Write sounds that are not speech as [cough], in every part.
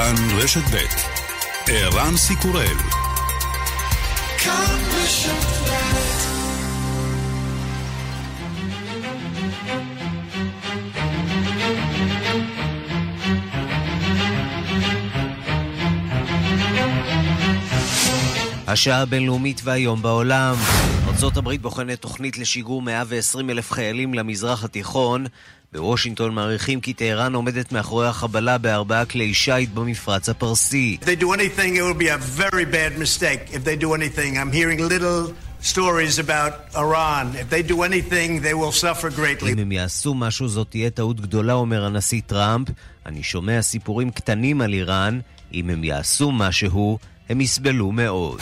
כאן רשת ב' ערן סיקורל השעה הבינלאומית והיום בעולם. ארה"ב בוחנת תוכנית לשיגור 120 אלף חיילים למזרח התיכון. בוושינגטון מעריכים כי טהרן עומדת מאחורי החבלה בארבעה כלי שיט במפרץ הפרסי. אם הם יעשו משהו זאת תהיה טעות גדולה, אומר הנשיא טראמפ. אני שומע סיפורים קטנים על איראן. אם הם יעשו משהו, הם יסבלו מאוד.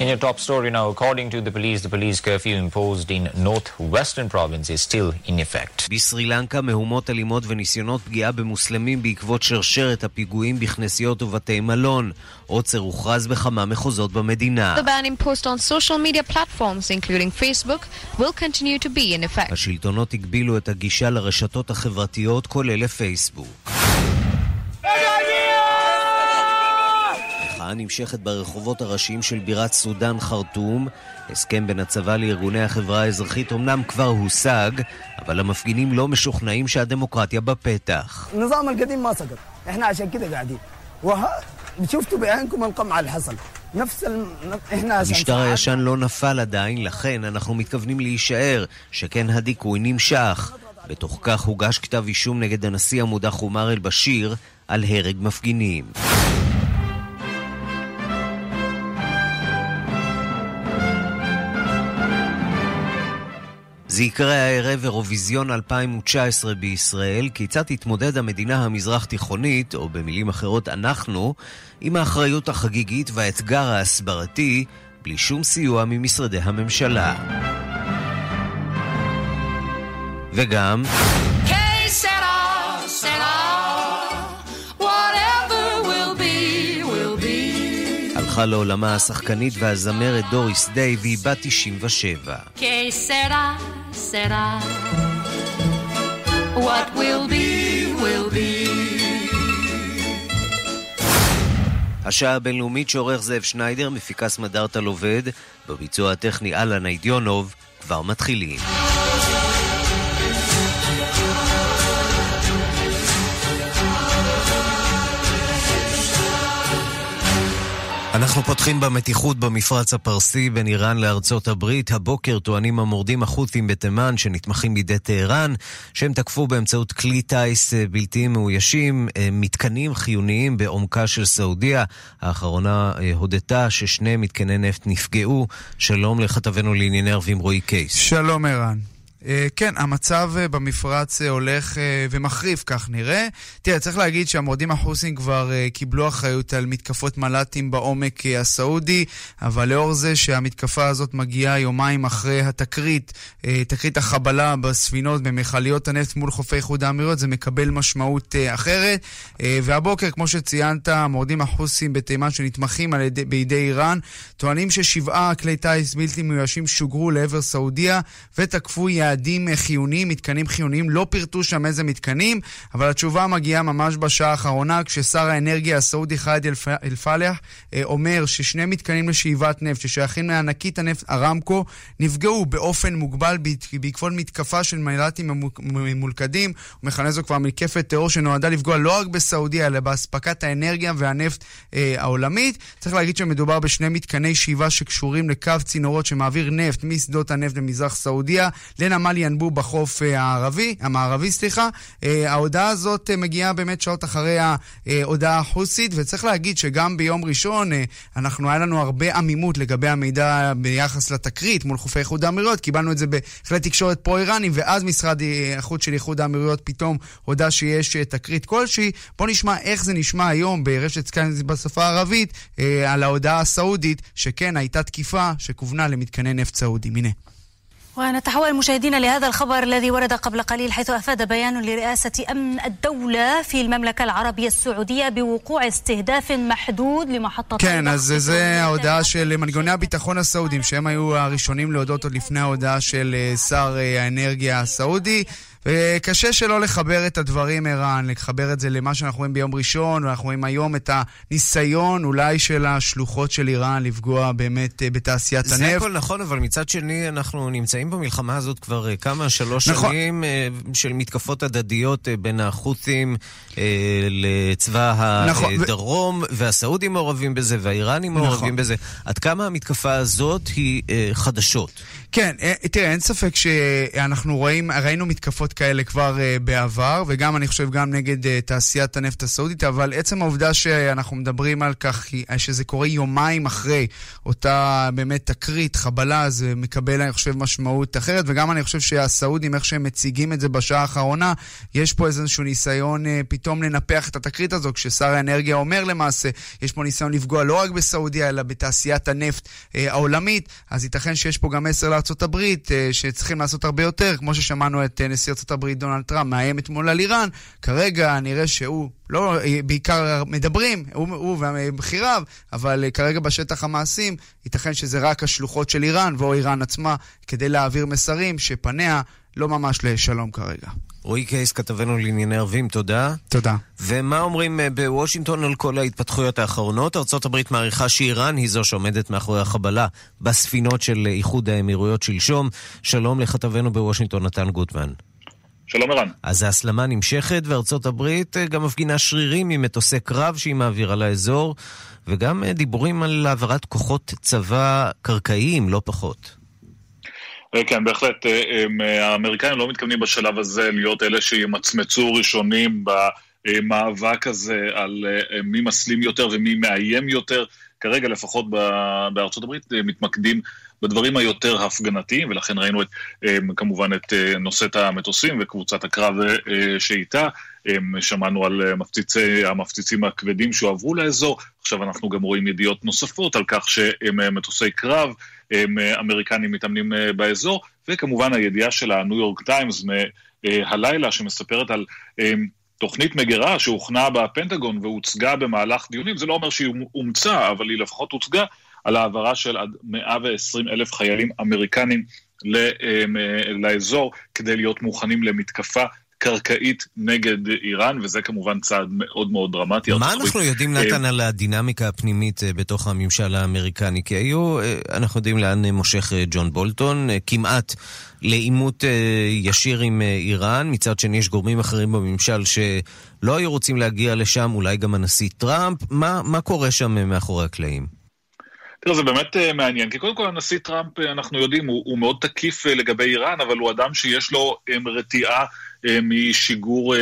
In your top story now, according to the police, the police curfew imposed in northwestern province is still in effect. בסרי לנקה מהומות אלימות וניסיונות פגיעה במוסלמים בעקבות שרשרת הפיגועים בכנסיות ובתי מלון. עוצר הוכרז בכמה מחוזות במדינה. The ban imposed on social media platforms, including Facebook, will continue to be in effect. השלטונות הגבילו את הגישה לרשתות החברתיות, כולל לפייסבוק. המחאה נמשכת ברחובות הראשיים של בירת סודאן חרטום. הסכם בין הצבא לארגוני החברה האזרחית אמנם כבר הושג, אבל המפגינים לא משוכנעים שהדמוקרטיה בפתח. המשטר הישן לא נפל עדיין, לכן אנחנו מתכוונים להישאר, שכן הדיכוי נמשך. בתוך כך הוגש כתב אישום נגד הנשיא המודח עומר אל-בשיר על הרג מפגינים. זה יקרה הערב אירוויזיון 2019 בישראל, כיצד תתמודד המדינה המזרח תיכונית, או במילים אחרות אנחנו, עם האחריות החגיגית והאתגר ההסברתי, בלי שום סיוע ממשרדי הממשלה. וגם... הלכה לעולמה השחקנית והזמרת דוריס דיי והיא בת 97. Será. What will be, will be. השעה הבינלאומית שעורך זאב שניידר, מפיקה סמדארטל עובד, בביצוע הטכני אלן אידיונוב, כבר מתחילים. אנחנו פותחים במתיחות במפרץ הפרסי בין איראן לארצות הברית. הבוקר טוענים המורדים החות'ים בתימן, שנתמכים בידי טהרן, שהם תקפו באמצעות כלי טיס אה, בלתי מאוישים אה, מתקנים חיוניים בעומקה של סעודיה. האחרונה אה, הודתה ששני מתקני נפט נפגעו. שלום לכתבנו לענייני ערבים רועי קייס. שלום ערן. אה, כן, המצב אה, במפרץ אה, הולך ומחריף, כך נראה. תראה, צריך להגיד שהמורדים החוסים כבר קיבלו אחריות על מתקפות מל"טים בעומק הסעודי, אבל לאור זה שהמתקפה הזאת מגיעה יומיים אחרי התקרית, תקרית החבלה בספינות, במכליות הנפט מול חופי איחוד האמירויות, זה מקבל משמעות אחרת. והבוקר, כמו שציינת, המורדים החוסים בתימן שנתמכים ידי, בידי איראן, טוענים ששבעה כלי טיס בלתי מיואשים שוגרו לעבר סעודיה ותקפו יעדים. יעדים חיוניים, מתקנים חיוניים, לא פירטו שם איזה מתקנים, אבל התשובה מגיעה ממש בשעה האחרונה, כששר האנרגיה הסעודי חאלד אל-פאלח אה, אומר ששני מתקנים לשאיבת נפט ששייכים לענקית הנפט ארמקו נפגעו באופן מוגבל בעקבות מתקפה של מנהלתים ממולכדים. הוא מכנה זו כבר מתקפת טרור שנועדה לפגוע לא רק בסעודיה, אלא באספקת האנרגיה והנפט אה, העולמית. צריך להגיד שמדובר בשני מתקני שאיבה שקשורים לקו צינורות שמעביר נפט משדות הנפט למזרח סעודיה לנמל נמל ינבו בחוף אה, הערבי, המערבי, סליחה. אה, ההודעה הזאת אה, מגיעה באמת שעות אחרי ההודעה החוסית, וצריך להגיד שגם ביום ראשון אנחנו, היה לנו הרבה עמימות לגבי המידע ביחס לתקרית מול חופי איחוד האמירויות. קיבלנו את זה בכלי תקשורת פרו-איראנים, ואז משרד החוץ של איחוד האמירויות פתאום הודה שיש תקרית כלשהי. בואו נשמע איך זה נשמע היום ברשת סקאנז בשפה הערבית על ההודעה הסעודית, שכן הייתה תקיפה שכוונה למתקני נפט סעודים. הנה. ونتحول مشاهدينا لهذا الخبر الذي ورد قبل قليل حيث افاد بيان لرئاسه امن الدوله في المملكه العربيه السعوديه بوقوع استهداف محدود למחטת... כן, אז זה ההודעה של מנגנוני הביטחון הסעודים, שהם היו הראשונים להודות עוד לפני ההודעה של שר האנרגיה הסעודי. וקשה שלא לחבר את הדברים, ערן, לחבר את זה למה שאנחנו רואים ביום ראשון, ואנחנו רואים היום את הניסיון אולי של השלוחות של איראן לפגוע באמת אה, בתעשיית זה הנפט. זה הכל נכון, אבל מצד שני אנחנו נמצאים במלחמה הזאת כבר אה, כמה, שלוש נכון. שנים אה, של מתקפות הדדיות בין החות'ים לצבא נכון, הדרום, ו... והסעודים מעורבים בזה, והאיראנים נכון. מעורבים בזה. עד כמה המתקפה הזאת היא חדשות? כן, תראה, אין ספק שאנחנו רואים, ראינו מתקפות כאלה כבר uh, בעבר, וגם, אני חושב, גם נגד uh, תעשיית הנפט הסעודית, אבל עצם העובדה שאנחנו מדברים על כך, שזה קורה יומיים אחרי אותה באמת תקרית, חבלה, זה מקבל, אני חושב, משמעות אחרת, וגם אני חושב שהסעודים, איך שהם מציגים את זה בשעה האחרונה, יש פה איזשהו ניסיון uh, פתאום לנפח את התקרית הזו, כששר האנרגיה אומר למעשה, יש פה ניסיון לפגוע לא רק בסעודיה, אלא בתעשיית הנפט uh, העולמית, אז ייתכן שיש פה גם מסר uh, שצריכים לעשות הרבה יותר, כמו ששמענו את נשיא הברית דונלד טראמפ מאיים אתמול על איראן, כרגע נראה שהוא, לא, בעיקר מדברים, הוא, הוא ובחיריו, אבל כרגע בשטח המעשים, ייתכן שזה רק השלוחות של איראן, ואו איראן עצמה, כדי להעביר מסרים שפניה לא ממש לשלום כרגע. רועי קייס, כתבנו לענייני ערבים, תודה. תודה. ומה אומרים אה, בוושינגטון על כל ההתפתחויות האחרונות? ארה"ב מעריכה שאיראן היא זו שעומדת מאחורי החבלה בספינות של איחוד האמירויות שלשום. שלום לכתבנו בוושינגטון, נתן גוטמן. שלום ערן. אז ההסלמה נמשכת, וארצות הברית אה, גם מפגינה שרירים עם מטוסי קרב שהיא מעבירה לאזור, וגם אה, דיבורים על העברת כוחות צבא קרקעיים, לא פחות. אה, כן, בהחלט. האמריקאים לא מתכוונים בשלב הזה להיות אלה שימצמצו ראשונים במאבק הזה על מי מסלים יותר ומי מאיים יותר. כרגע, לפחות בארצות הברית, מתמקדים בדברים היותר הפגנתיים, ולכן ראינו את, אמ, כמובן את אה, נושאת המטוסים וקבוצת הקרב אה, שאיתה. שמענו על אה, מפציצי, המפציצים הכבדים שהועברו לאזור, עכשיו אנחנו גם רואים ידיעות נוספות על כך שהם מטוסי קרב הם אמריקנים מתאמנים באזור, וכמובן הידיעה של הניו יורק טיימס מהלילה שמספרת על תוכנית מגירה שהוכנה בפנטגון והוצגה במהלך דיונים, זה לא אומר שהיא אומצה, אבל היא לפחות הוצגה על העברה של עד 120 אלף חיילים אמריקנים אה, לאזור כדי להיות מוכנים למתקפה קרקעית נגד איראן, וזה כמובן צעד מאוד מאוד דרמטי. מה אנחנו יודעים, אה, נתן, על הדינמיקה הפנימית אה, בתוך הממשל האמריקני? כי היו, אנחנו יודעים לאן מושך ג'ון בולטון, כמעט לעימות ישיר עם איראן. מצד שני, יש גורמים אחרים בממשל שלא היו רוצים להגיע לשם, אולי גם הנשיא טראמפ. מה, מה קורה שם מאחורי הקלעים? תראה, זה באמת uh, מעניין, כי קודם כל הנשיא טראמפ, uh, אנחנו יודעים, הוא, הוא מאוד תקיף uh, לגבי איראן, אבל הוא אדם שיש לו רתיעה משיגור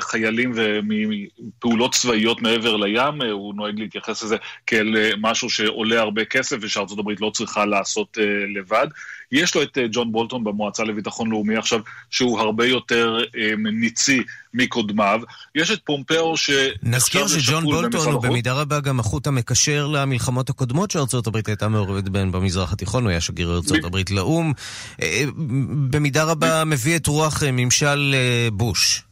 חיילים ומפעולות צבאיות מעבר לים, הוא נוהג להתייחס לזה כאל משהו שעולה הרבה כסף ושארצות הברית לא צריכה לעשות לבד. יש לו את ג'ון בולטון במועצה לביטחון לאומי עכשיו, שהוא הרבה יותר um, ניצי מקודמיו. יש את פומפאו ש... נזכיר שג'ון בולטון הוא במידה רבה גם החוט המקשר למלחמות הקודמות שארצות הברית הייתה מעורבת בהן במזרח התיכון, הוא היה שגריר ארצות הברית לאו"ם. אה, במידה רבה מביא את רוח אה, ממשל אה, בוש.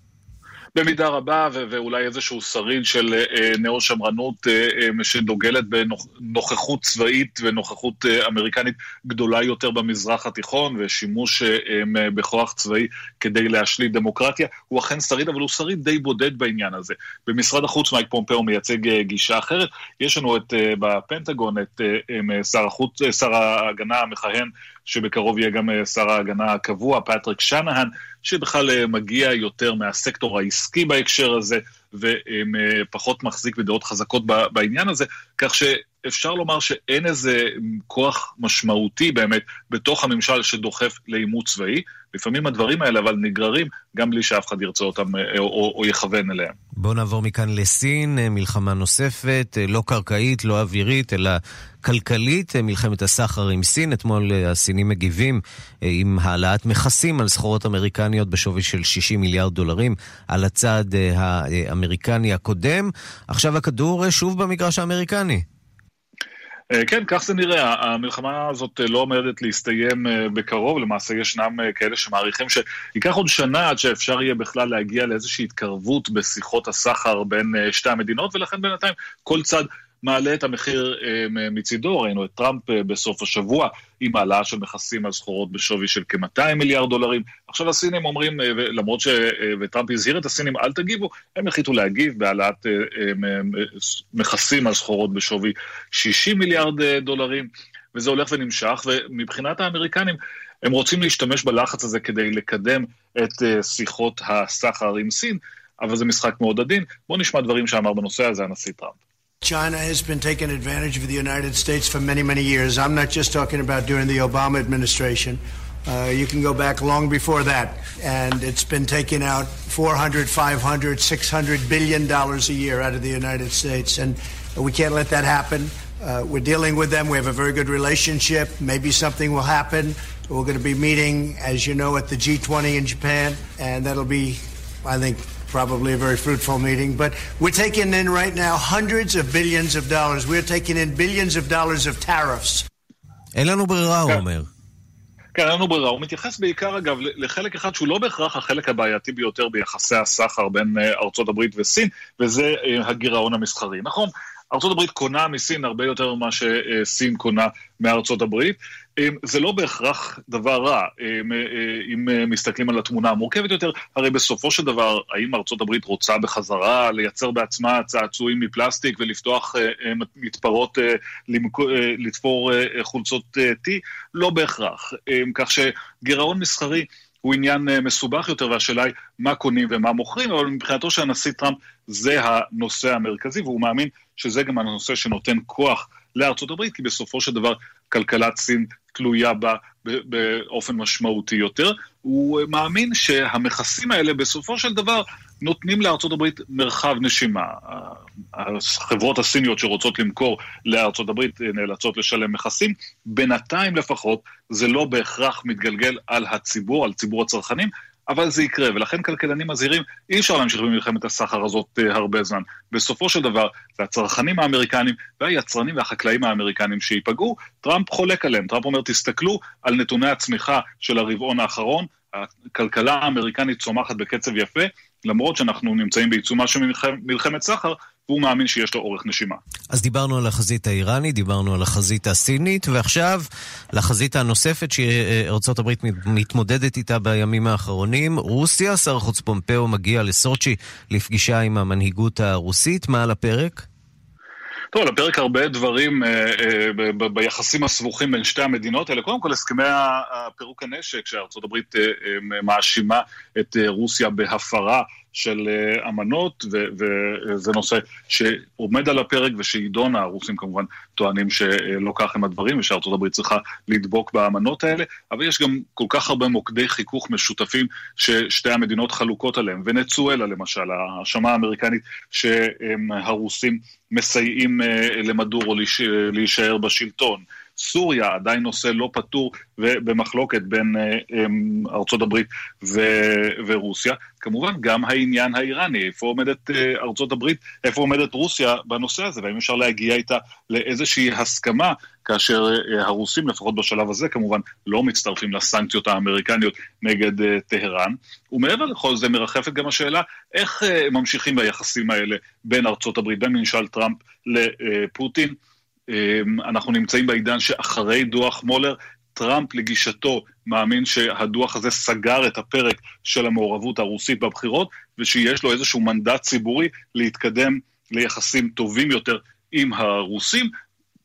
במידה רבה, ו- ואולי איזשהו שריד של אה, נאו-שמרנות אה, אה, שדוגלת בנוכחות צבאית ונוכחות אה, אמריקנית גדולה יותר במזרח התיכון, ושימוש אה, אה, בכוח צבאי כדי להשליט דמוקרטיה. הוא אכן שריד, אבל הוא שריד די בודד בעניין הזה. במשרד החוץ מייק פומפאו מייצג אה, גישה אחרת. יש לנו את, אה, בפנטגון את אה, אה, שר, החוץ, אה, שר ההגנה המכהן, שבקרוב יהיה גם אה, שר ההגנה הקבוע, פטריק שנהן, שבכלל אה, מגיע יותר מהסקטור העסקי בהקשר הזה, ופחות מחזיק בדעות חזקות בעניין הזה, כך שאפשר לומר שאין איזה כוח משמעותי באמת בתוך הממשל שדוחף לעימות צבאי. לפעמים הדברים האלה אבל נגררים גם בלי שאף אחד ירצה אותם אה, או, או, או יכוון אליהם. בואו נעבור מכאן לסין, אה, מלחמה נוספת, לא קרקעית, לא אווירית, אלא כלכלית, מלחמת הסחר עם סין. אתמול הסינים מגיבים עם העלאת מכסים על סחורות אמריקניות בשווי של 60 מיליארד דולרים על הצד האמריקני הקודם. עכשיו הכדור שוב במגרש האמריקני. אה, כן, כך זה נראה. המלחמה הזאת אה, לא עומדת להסתיים אה, בקרוב, למעשה ישנם כאלה שמעריכים שייקח עוד שנה עד שאפשר יהיה בכלל להגיע לאיזושהי התקרבות בשיחות הסחר בין שתי המדינות, ולכן בינתיים כל צד מעלה את המחיר מצידו, ראינו את טראמפ בסוף השבוע עם העלאה של מכסים על סחורות בשווי של כ-200 מיליארד דולרים. עכשיו הסינים אומרים, למרות ש... וטראמפ הזהיר את הסינים, אל תגיבו, הם החליטו להגיב בהעלאת מכסים על סחורות בשווי 60 מיליארד דולרים. וזה הולך ונמשך, ומבחינת האמריקנים, הם רוצים להשתמש בלחץ הזה כדי לקדם את שיחות הסחר עם סין, אבל זה משחק מאוד עדין. בואו נשמע דברים שאמר בנושא הזה הנשיא טראמפ. China has been taking advantage of the United States for many, many years. I'm not just talking about during the Obama administration. Uh, you can go back long before that. And it's been taking out 400, 500, 600 billion dollars a year out of the United States. And we can't let that happen. Uh, we're dealing with them. We have a very good relationship. Maybe something will happen. We're going to be meeting, as you know, at the G20 in Japan, and that'll be, I think, probably a very fruitful meeting. But we're taking in right now hundreds of billions of dollars. We're taking in billions of dollars of tariffs. אין לנו ברירה, הוא אומר. כן, אין לנו ברירה. הוא מתייחס בעיקר, אגב, לחלק אחד שהוא לא בהכרח החלק הבעייתי ביותר ביחסי הסחר בין ארצות הברית וסין, וזה הגירעון המסחרי. נכון, ארה"ב קונה מסין הרבה יותר ממה שסין קונה מארצות הברית. זה לא בהכרח דבר רע, אם מסתכלים על התמונה המורכבת יותר, הרי בסופו של דבר, האם ארצות הברית רוצה בחזרה לייצר בעצמה צעצועים מפלסטיק ולפתוח מתפרות, לתפור חולצות T? לא בהכרח. כך שגירעון מסחרי הוא עניין מסובך יותר, והשאלה היא מה קונים ומה מוכרים, אבל מבחינתו של הנשיא טראמפ זה הנושא המרכזי, והוא מאמין שזה גם הנושא שנותן כוח לארצות הברית, כי בסופו של דבר כלכלת סין תלויה בה באופן משמעותי יותר. הוא מאמין שהמכסים האלה בסופו של דבר נותנים לארצות הברית מרחב נשימה. החברות הסיניות שרוצות למכור לארצות הברית נאלצות לשלם מכסים. בינתיים לפחות זה לא בהכרח מתגלגל על הציבור, על ציבור הצרכנים, אבל זה יקרה, ולכן כלכלנים מזהירים, אי אפשר להמשיך במלחמת הסחר הזאת uh, הרבה זמן. בסופו של דבר, זה הצרכנים האמריקנים והיצרנים והחקלאים האמריקנים שייפגעו, טראמפ חולק עליהם. טראמפ אומר, תסתכלו על נתוני הצמיחה של הרבעון האחרון, הכלכלה האמריקנית צומחת בקצב יפה, למרות שאנחנו נמצאים בעיצומה של מלחמת סחר, והוא מאמין שיש לו אורך נשימה. אז דיברנו על החזית האיראנית, דיברנו על החזית הסינית, ועכשיו לחזית הנוספת הברית מתמודדת איתה בימים האחרונים. רוסיה, שר החוץ פומפאו מגיע לסוצ'י לפגישה עם המנהיגות הרוסית. מה על הפרק? טוב, על הפרק הרבה דברים אה, אה, ביחסים הסבוכים בין שתי המדינות האלה. קודם כל, הסכמי פירוק הנשק, שארצות הברית אה, מאשימה את רוסיה בהפרה של uh, אמנות, וזה נושא שעומד על הפרק ושיידון, הרוסים כמובן טוענים שלא כך הם הדברים, ושארצות הברית צריכה לדבוק באמנות האלה, אבל יש גם כל כך הרבה מוקדי חיכוך משותפים ששתי המדינות חלוקות עליהם. ונצואלה למשל, האשמה האמריקנית שהרוסים מסייעים uh, למדורו להישאר בשלטון. סוריה עדיין נושא לא פתור ובמחלוקת בין אה, ארצות הברית ורוסיה. כמובן, גם העניין האיראני, איפה עומדת אה, ארצות הברית, איפה עומדת רוסיה בנושא הזה, והאם אפשר להגיע איתה לאיזושהי הסכמה, כאשר אה, הרוסים, לפחות בשלב הזה, כמובן, לא מצטרפים לסנקציות האמריקניות נגד טהרן. ומעבר לכל זה מרחפת גם השאלה, איך ממשיכים ביחסים האלה בין ארצות הברית, בין ממשל טראמפ לפוטין. אמ, אנחנו נמצאים בעידן שאחרי דוח מולר, טראמפ לגישתו מאמין שהדוח הזה סגר את הפרק של המעורבות הרוסית בבחירות, ושיש לו איזשהו מנדט ציבורי להתקדם ליחסים טובים יותר עם הרוסים.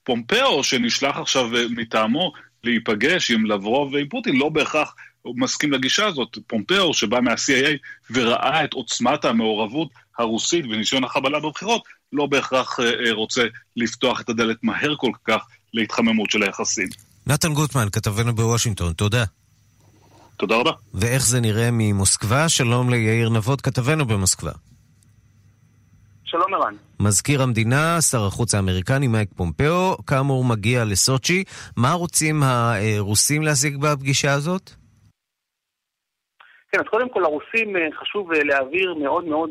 פומפאו, שנשלח עכשיו מטעמו להיפגש עם לברוב ועם פוטין, לא בהכרח מסכים לגישה הזאת. פומפאו, שבא מה-CIA וראה את עוצמת המעורבות הרוסית וניסיון החבלה בבחירות, לא בהכרח אה, אה, רוצה לפתוח את הדלת מהר כל כך להתחממות של היחסים. נתן גוטמן, כתבנו בוושינגטון, תודה. תודה רבה. ואיך זה נראה ממוסקבה? שלום ליאיר נבות, כתבנו במוסקבה. שלום ערן. מזכיר המדינה, שר החוץ האמריקני מייק פומפאו, כאמור מגיע לסוצ'י. מה רוצים הרוסים להשיג בפגישה הזאת? כן, אז קודם כל הרוסים אה, חשוב להעביר מאוד מאוד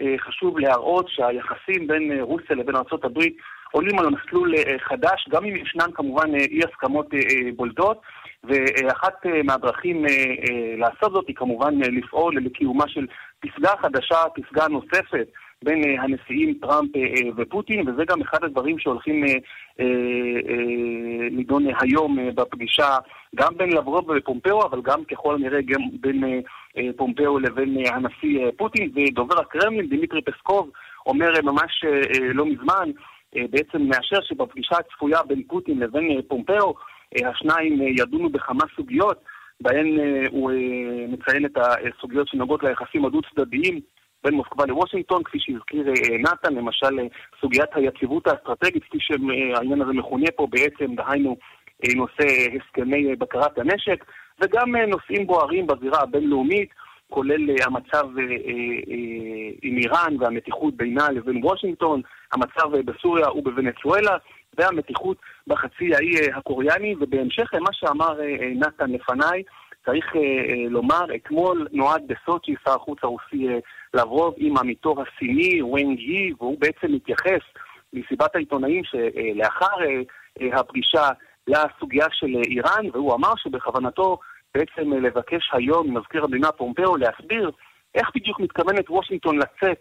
אה, חשוב להראות שהיחסים בין אה, רוסיה לבין ארה"ב עולים על מסלול אה, חדש, גם אם ישנן כמובן אי הסכמות בולטות. ואחת מהדרכים לעשות זאת היא כמובן לפעול לקיומה של פסגה חדשה, פסגה נוספת בין אה, הנשיאים טראמפ אה, אה, ופוטין, וזה גם אחד הדברים שהולכים לדון היום בפגישה גם בין לברוב ופומפאו, אבל גם ככל הנראה גם בין פומפאו לבין הנשיא פוטין, ודובר הקרמלין, דימיטרי פסקוב, אומר ממש לא מזמן, בעצם מאשר שבפגישה הצפויה בין פוטין לבין פומפאו, השניים ידונו בכמה סוגיות, בהן הוא מציין את הסוגיות שנוגעות ליחסים הדו-צדדיים בין מוסקבה לוושינגטון, כפי שהזכיר אה, נתן, למשל אה, סוגיית היציבות האסטרטגית, כפי שהעניין הזה מכונה פה בעצם, דהיינו אה, נושא הסכמי בקרת הנשק, וגם נושאים בוערים בזירה הבינלאומית, כולל המצב עם איראן והמתיחות בינה לבין וושינגטון, המצב בסוריה ובוונצואלה, והמתיחות בחצי האי הקוריאני, ובהמשך למה שאמר נתן לפניי, צריך אה, אה, לומר, אתמול נועד בסוצ'י שר החוץ הרוסי אה, לברוב עם עמיתו הסיני, וואנג יי, והוא בעצם מתייחס מסיבת העיתונאים שלאחר אה, אה, הפגישה לסוגיה של איראן, והוא אמר שבכוונתו בעצם לבקש היום ממזכיר המדינה פומפאו להסביר איך בדיוק מתכוונת וושינגטון לצאת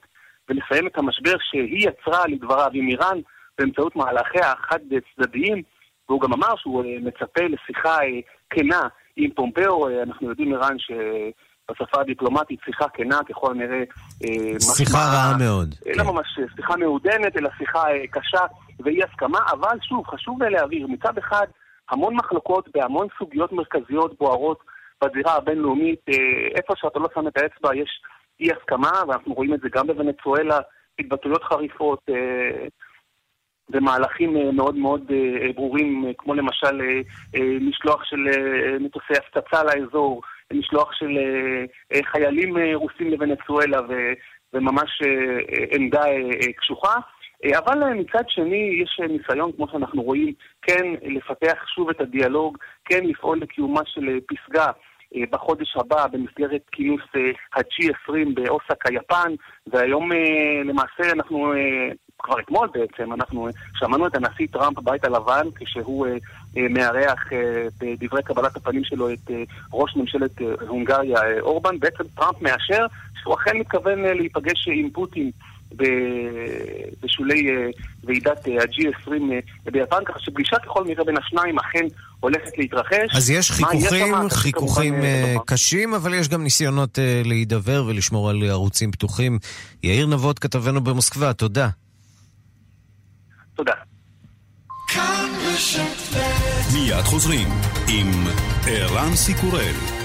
ולסיים את המשבר שהיא יצרה לדבריו עם איראן באמצעות מהלכיה החד-צדדיים, והוא גם אמר שהוא אה, מצפה לשיחה אה, כנה עם פומפאו, אה, אנחנו יודעים, ערן, שבשפה הדיפלומטית שיחה כנה ככל הנראה... אה, שיחה רעה מאוד. לא כן. ממש שיחה מעודנת, אלא שיחה קשה ואי הסכמה, אבל שוב, חשוב להבהיר, מצד אחד, המון מחלוקות בהמון סוגיות מרכזיות בוערות בזירה הבינלאומית, איפה שאתה לא שם את האצבע יש אי הסכמה, ואנחנו רואים את זה גם בוונצואלה, התבטאויות חריפות, ומהלכים אה, מאוד מאוד אה, אה, ברורים, כמו למשל משלוח של מטוסי הפצצה לאזור, משלוח של חיילים רוסים לוונצואלה וממש עמדה קשוחה. אבל מצד שני יש ניסיון, כמו שאנחנו רואים, כן לפתח שוב את הדיאלוג, כן לפעול לקיומה של פסגה בחודש הבא במסגרת כינוס ה-G20 באוסקה, יפן, והיום למעשה אנחנו כבר אתמול בעצם, אנחנו שמענו את הנשיא טראמפ בבית הלבן כשהוא אה, אה, מארח אה, בדברי קבלת הפנים שלו את אה, ראש ממשלת אה, הונגריה אה, אורבן. בעצם טראמפ מאשר שהוא אכן מתכוון אה, להיפגש עם פוטין בשולי אה, ועידת אה, ה-G20 אה, ביפן, ככה שפגישה ככל נראה בין השניים אכן הולכת להתרחש. אז יש חיכוכים, חיכוכים קשים, אבל יש גם ניסיונות להידבר ולשמור על ערוצים פתוחים. יאיר נבות, כתבנו במוסקבה, תודה. תודה. מיד חוזרים עם ערן סיקורל.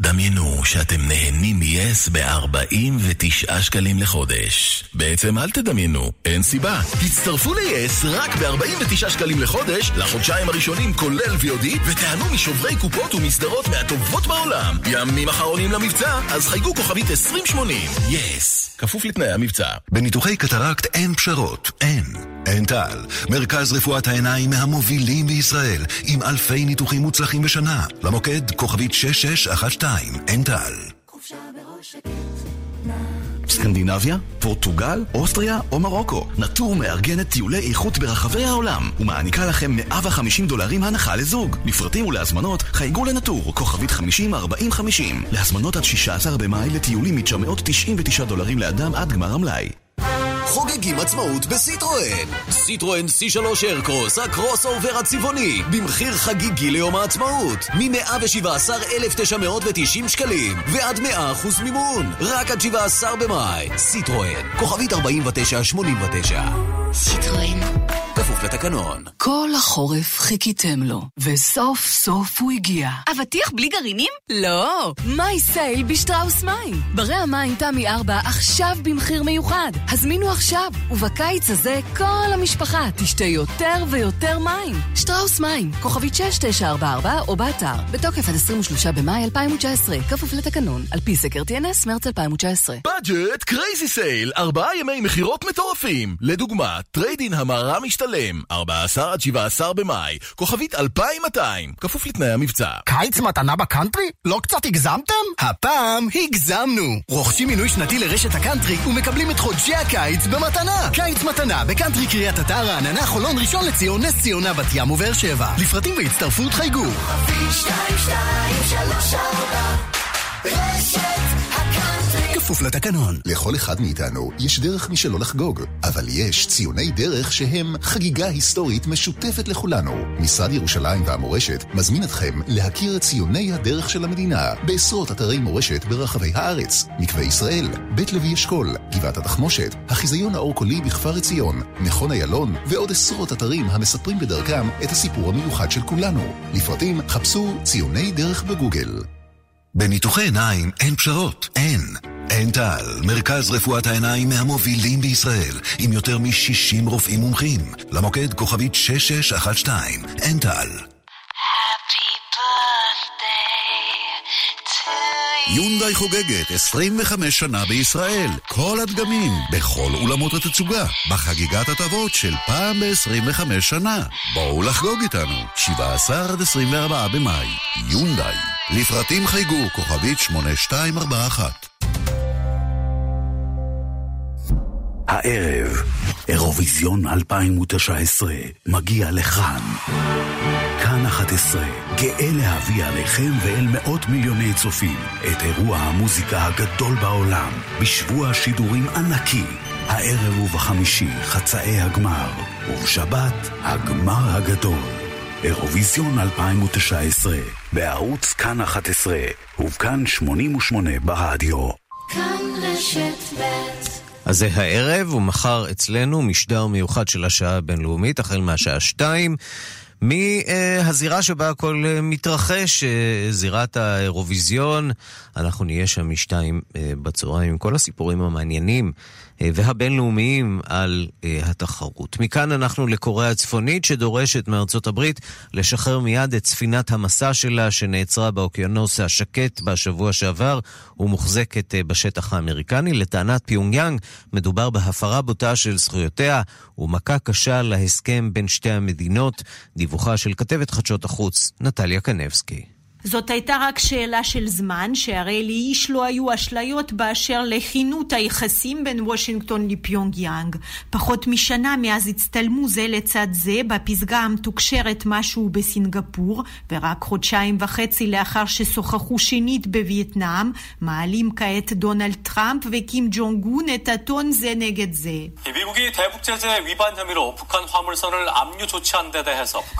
דמיינו שאתם נהנים מ-yes ב-49 שקלים לחודש. בעצם אל תדמיינו, אין סיבה. הצטרפו ל-yes רק ב-49 שקלים לחודש, לחודשיים הראשונים כולל VOD, ותענו משוברי קופות ומסדרות מהטובות בעולם. ימים אחרונים למבצע, אז חייגו כוכבית 2080. yes, כפוף לתנאי המבצע. בניתוחי קטרקט אין פשרות, אין. אין טל, מרכז רפואת העיניים מהמובילים בישראל, עם אלפי ניתוחים מוצלחים בשנה. למוקד כוכבית 6612, אין טל. סקנדינביה, פורטוגל, אוסטריה או מרוקו. נטור מארגנת טיולי איכות ברחבי העולם ומעניקה לכם 150 דולרים הנחה לזוג. לפרטים ולהזמנות חייגו לנטור, כוכבית 50-40-50. להזמנות עד 16 במאי לטיולים מ-999 דולרים לאדם עד גמר המלאי. חוגגים עצמאות בסיטרואן. סיטרואן C3 איירקרוס, הקרוס אובר הצבעוני, במחיר חגיגי ליום העצמאות, מ-117,990 שקלים, ועד 100% מימון, רק עד 17 במאי. סיטרואן, כוכבית 4989. סיטרואן. כפוף לתקנון. כל החורף חיכיתם לו, וסוף סוף הוא הגיע. אבטיח בלי גרעינים? לא! May sale בשטראוס מים. ברי המים תמי 4 עכשיו במחיר מיוחד. הזמינו עכשיו, ובקיץ הזה כל המשפחה תשתה יותר ויותר מים. שטראוס מים, כוכבית 6944 או באתר, בתוקף עד 23 במאי 2019, כפוף לתקנון, על פי סקר TNS מרץ 2019. בדג'ט crazy sale, ארבעה ימי מכירות מטורפים. לדוגמה, trade-in המרה משתלם, 14 עד 17 במאי, כוכבית 2200, כפוף לתנאי המבצע. קיץ מתנה בקאנטרי? לא קצת הגזמתם? הפעם הגזמנו. רוכשים מינוי שנתי לרשת הקאנטרי ומקבלים את חודשי הקיץ במתנה. קיץ מתנה בקאנטרי קריית אתא, רעננה, חולון, ראשון לציון, נס ציונה, בת ים ובאר שבע. לפרטים והצטרפות חייגו. רשת הקאנטרי בכפוף לתקנון. לכל אחד מאיתנו יש דרך משלו לחגוג, אבל יש ציוני דרך שהם חגיגה היסטורית משותפת לכולנו. משרד ירושלים והמורשת מזמין אתכם להכיר את ציוני הדרך של המדינה בעשרות אתרי מורשת ברחבי הארץ. מקווה ישראל, בית לוי אשכול, גבעת התחמושת, החיזיון האור-קולי בכפר עציון, מכון איילון ועוד עשרות אתרים המספרים בדרכם את הסיפור המיוחד של כולנו. לפרטים חפשו ציוני דרך בגוגל. בניתוחי עיניים אין פשרות, אין. אין טל, מרכז רפואת העיניים מהמובילים בישראל, עם יותר מ-60 רופאים מומחים. למוקד כוכבית 6612, אין טל. יונדאי חוגגת 25 שנה בישראל. כל הדגמים, בכל אולמות התצוגה, בחגיגת הטבות של פעם ב-25 שנה. בואו לחגוג איתנו, 17 עד 24 במאי. יונדאי. לפרטים חייגו, כוכבית 8241. הערב, אירוויזיון 2019 מגיע לכאן. כאן 11, גאה להביא עליכם ואל מאות מיליוני צופים את אירוע המוזיקה הגדול בעולם, בשבוע שידורים ענקי. הערב ובחמישי חצאי הגמר, ובשבת הגמר הגדול. אירוויזיון 2019, בערוץ כאן 11, ובכאן 88 ברדיו. כאן רשת ב' אז זה הערב, ומחר אצלנו משדר מיוחד של השעה הבינלאומית, החל מהשעה שתיים. מהזירה שבה הכל מתרחש, זירת האירוויזיון, אנחנו נהיה שם משתיים בצהריים עם כל הסיפורים המעניינים והבינלאומיים על התחרות. מכאן אנחנו לקוריאה הצפונית שדורשת מארצות הברית לשחרר מיד את ספינת המסע שלה שנעצרה באוקיינוס השקט בשבוע שעבר ומוחזקת בשטח האמריקני. לטענת פיונגיאנג מדובר בהפרה בוטה של זכויותיה ומכה קשה להסכם בין שתי המדינות. דיווחה של כתבת חדשות החוץ, נטליה קנבסקי. זאת הייתה רק שאלה של זמן, שהרי לאיש לא היו אשליות באשר לכנות היחסים בין וושינגטון לפיונג יאנג. פחות משנה מאז הצטלמו זה לצד זה בפסגה המתוקשרת משהו בסינגפור, ורק חודשיים וחצי לאחר ששוחחו שנית בווייטנאם, מעלים כעת דונלד טראמפ וקים ג'ונג און את הטון זה נגד זה.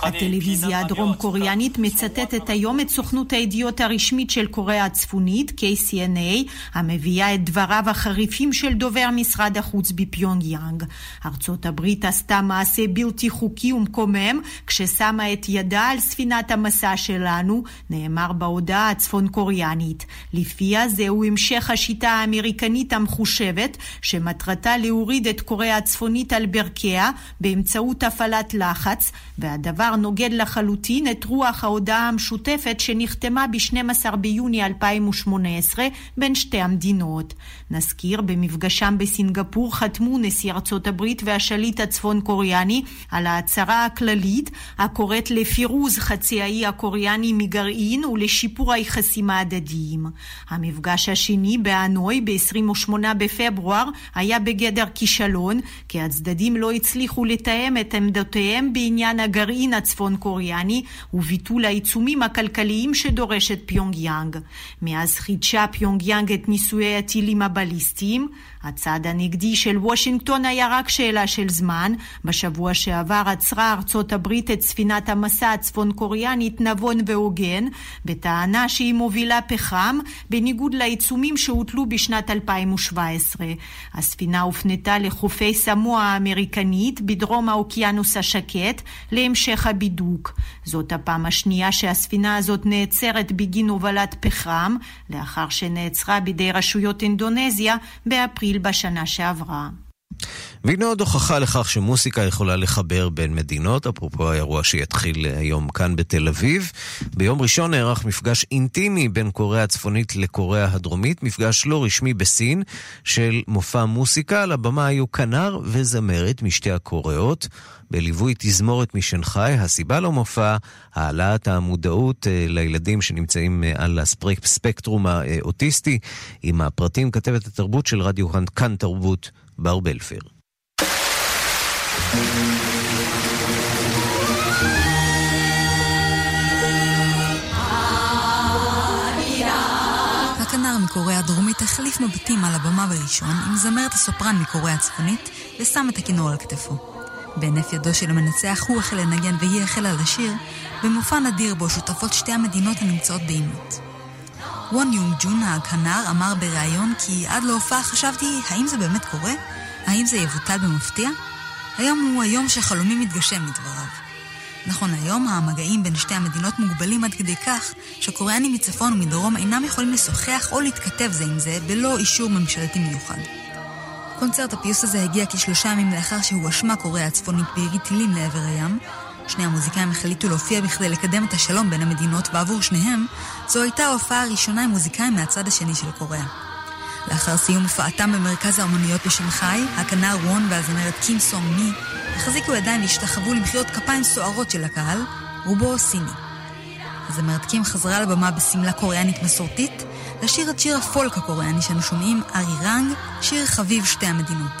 הטלוויזיה הדרום קוריאנית מצטטת היום את סוכנות הידיעות הרשמית של קוריאה הצפונית, KCNA, המביאה את דבריו החריפים של דובר משרד החוץ בפיונג יאנג. ארצות הברית עשתה מעשה בלתי חוקי ומקומם כששמה את ידה על ספינת המסע שלנו, נאמר בהודעה הצפון קוריאנית. לפיה זהו המשך השיטה האמריקנית המחושבת, שמטרתה להוריד את קוריאה הצפונית על ברכיה באמצעות הפעלת לחץ, והדבר נוגד לחלוטין את רוח ההודעה המשותפת שנחתמה ב-12 ביוני 2018 בין שתי המדינות. נזכיר, במפגשם בסינגפור חתמו נשיא ארצות הברית והשליט הצפון קוריאני על ההצהרה הכללית הקוראת לפירוז חצי האי הקוריאני מגרעין ולשיפור היחסים ההדדיים. המפגש השני בהנוי ב-28 בפברואר היה בגדר כישלון, כי הצדדים לא הצליחו לתאם את עמדותיהם בעניין הגרעין הצפון קוריאני וביטול העיצומים הכלכליים שדורשת פיונג יאנג. מאז חידשה פיונג יאנג את ניסויי הטילים הבליסטיים, הצעד הנגדי של וושינגטון היה רק שאלה של זמן. בשבוע שעבר עצרה ארצות הברית את ספינת המשא הצפון קוריאנית נבון והוגן, בטענה שהיא מובילה פחם, בניגוד לעיצומים שהוטלו בשנת 2017. הספינה הופנתה לחופי סמואה האמריקנית בדרום האוקיינוס השקט להמשך הבידוק. זאת הפעם השנייה שהספינה הזאת נעצרת בגין הובלת פחם, לאחר שנעצרה בידי רשויות אינדונזיה באפריל בשנה שעברה. והנה עוד הוכחה לכך שמוסיקה יכולה לחבר בין מדינות, אפרופו האירוע שיתחיל היום כאן בתל אביב. ביום ראשון נערך מפגש אינטימי בין קוריאה הצפונית לקוריאה הדרומית, מפגש לא רשמי בסין של מופע מוסיקה. על הבמה היו כנר וזמרת משתי הקוריאות. בליווי תזמורת משנגחאי. הסיבה למופע, העלאת המודעות לילדים שנמצאים על הספקטרום האוטיסטי. עם הפרטים כתבת התרבות של רדיו כאן תרבות, בר בלפר. הכנר מקוריאה הדרומית החליף מבטים על הבמה בראשון עם זמרת הסופרן מקוריאה הצפונית ושם את הכינור על כתפו. בהינף ידו של המנצח הוא החל לנגן והיא החלה לשיר, במופע נדיר בו שותפות שתי המדינות הנמצאות בעימות. וון יונג ג'ון הכנר אמר בריאיון כי עד להופעה חשבתי, האם זה באמת קורה? האם זה יבוטל במפתיע? היום הוא היום שחלומי מתגשם לדבריו. נכון להיום, המגעים בין שתי המדינות מוגבלים עד כדי כך שקוריאנים מצפון ומדרום אינם יכולים לשוחח או להתכתב זה עם זה בלא אישור ממשלתי מיוחד. קונצרט הפיוס הזה הגיע כשלושה ימים לאחר שהואשמה קוריאה הצפונית בירי טילים לעבר הים. שני המוזיקאים החליטו להופיע בכדי לקדם את השלום בין המדינות, ועבור שניהם, זו הייתה ההופעה הראשונה עם מוזיקאים מהצד השני של קוריאה. לאחר סיום הופעתם במרכז האומנויות בשנגחאי, הכנר וון והזמרת קים סונג מי החזיקו ידיים והשתחוו למחיאות כפיים סוערות של הקהל, רובו סיני. הזמרת קים חזרה לבמה בשמלה קוריאנית מסורתית, לשיר את שיר הפולק הקוריאני שאנו שומעים, ארי רנג, שיר חביב שתי המדינות.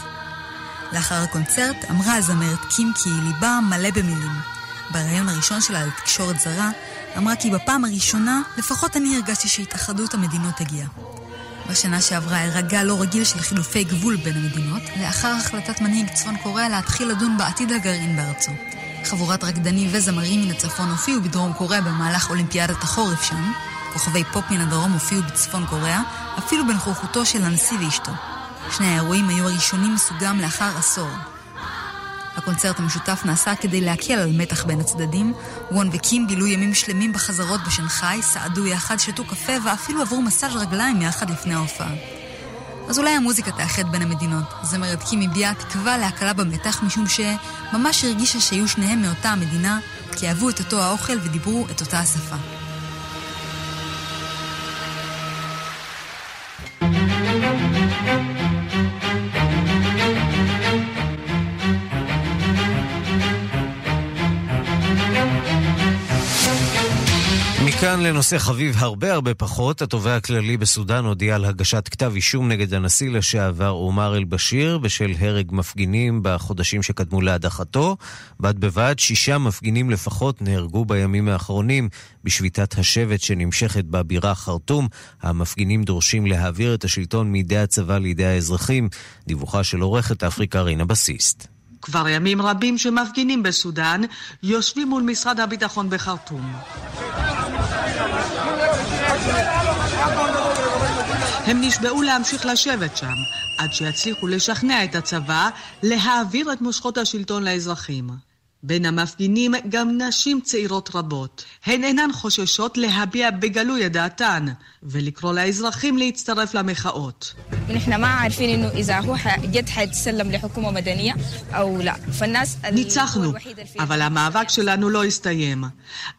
לאחר הקונצרט אמרה הזמרת קים כי ליבה מלא במילים. בריאיון הראשון שלה לתקשורת זרה, אמרה כי בפעם הראשונה, לפחות אני הרגשתי שהתאחדות המדינות הגיעה. בשנה שעברה גל לא רגיל של חילופי גבול בין המדינות, לאחר החלטת מנהיג צפון קוריאה להתחיל לדון בעתיד הגרעין בארצו. חבורת רקדנים וזמרים מן הצפון הופיעו בדרום קוריאה במהלך אולימפיאדת החורף שם, כוכבי פופ מן הדרום הופיעו בצפון קוריאה, אפילו בנוכחותו של הנשיא ואשתו. שני האירועים היו הראשונים מסוגם לאחר עשור. הקונצרט המשותף נעשה כדי להקל על מתח בין הצדדים. וון וקים בילו ימים שלמים בחזרות בשנגחאי, סעדו יחד, שתו קפה ואפילו עברו מסאז' רגליים יחד לפני ההופעה. אז אולי המוזיקה תאחד בין המדינות. זמרת קים הביעה תקווה להקלה במתח משום שממש הרגישה שהיו שניהם מאותה המדינה, כי אהבו את אותו האוכל ודיברו את אותה השפה. מכאן לנושא חביב הרבה הרבה פחות, התובע הכללי בסודאן הודיע על הגשת כתב אישום נגד הנשיא לשעבר עומר אל-בשיר בשל הרג מפגינים בחודשים שקדמו להדחתו. בד בבד, שישה מפגינים לפחות נהרגו בימים האחרונים בשביתת השבט שנמשכת בבירה חרטום. המפגינים דורשים להעביר את השלטון מידי הצבא לידי האזרחים. דיווחה של עורכת אפריקה רינה בסיסט. כבר ימים רבים שמפגינים בסודאן יושבים מול משרד הביטחון בחרטום. הם נשבעו להמשיך לשבת שם, עד שיצליחו לשכנע את הצבא להעביר את מושכות השלטון לאזרחים. בין המפגינים גם נשים צעירות רבות. הן אינן חוששות להביע בגלוי את דעתן ולקרוא לאזרחים להצטרף למחאות. ניצחנו, אבל המאבק שלנו לא הסתיים.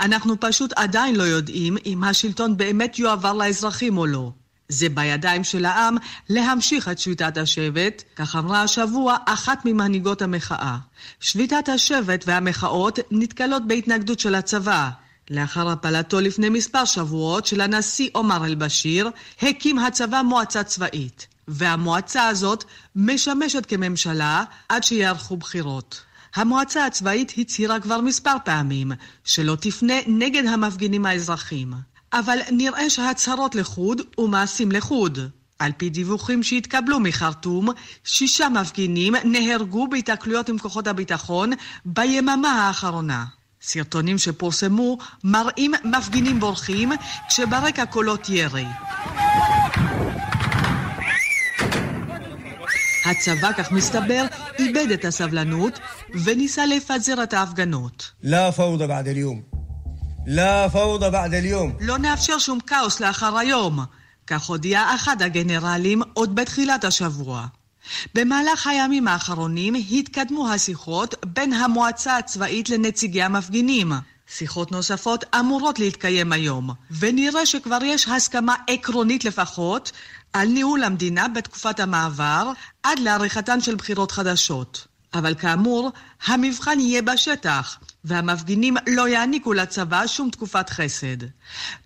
אנחנו פשוט עדיין לא יודעים אם השלטון באמת יועבר לאזרחים או לא. זה בידיים של העם להמשיך את שביתת השבט, כך אמרה השבוע אחת ממנהיגות המחאה. שביתת השבט והמחאות נתקלות בהתנגדות של הצבא. לאחר הפלתו לפני מספר שבועות של הנשיא עומר אל-בשיר, הקים הצבא מועצה צבאית. והמועצה הזאת משמשת כממשלה עד שיערכו בחירות. המועצה הצבאית הצהירה כבר מספר פעמים שלא תפנה נגד המפגינים האזרחים. אבל נראה שהצהרות לחוד ומעשים לחוד. על פי דיווחים שהתקבלו מחרטום, שישה מפגינים נהרגו בהתקלויות עם כוחות הביטחון ביממה האחרונה. סרטונים שפורסמו מראים מפגינים בורחים כשברקע קולות ירי. הצבא, כך מסתבר, איבד את הסבלנות וניסה לפזר את ההפגנות. לא פאודה בעד אליום. לא פאודה בעד אליום. לא נאפשר שום כאוס לאחר היום, כך הודיע אחד הגנרלים עוד בתחילת השבוע. במהלך הימים האחרונים התקדמו השיחות בין המועצה הצבאית לנציגי המפגינים. שיחות נוספות אמורות להתקיים היום, ונראה שכבר יש הסכמה עקרונית לפחות על ניהול המדינה בתקופת המעבר עד לעריכתן של בחירות חדשות. אבל כאמור, המבחן יהיה בשטח, והמפגינים לא יעניקו לצבא שום תקופת חסד.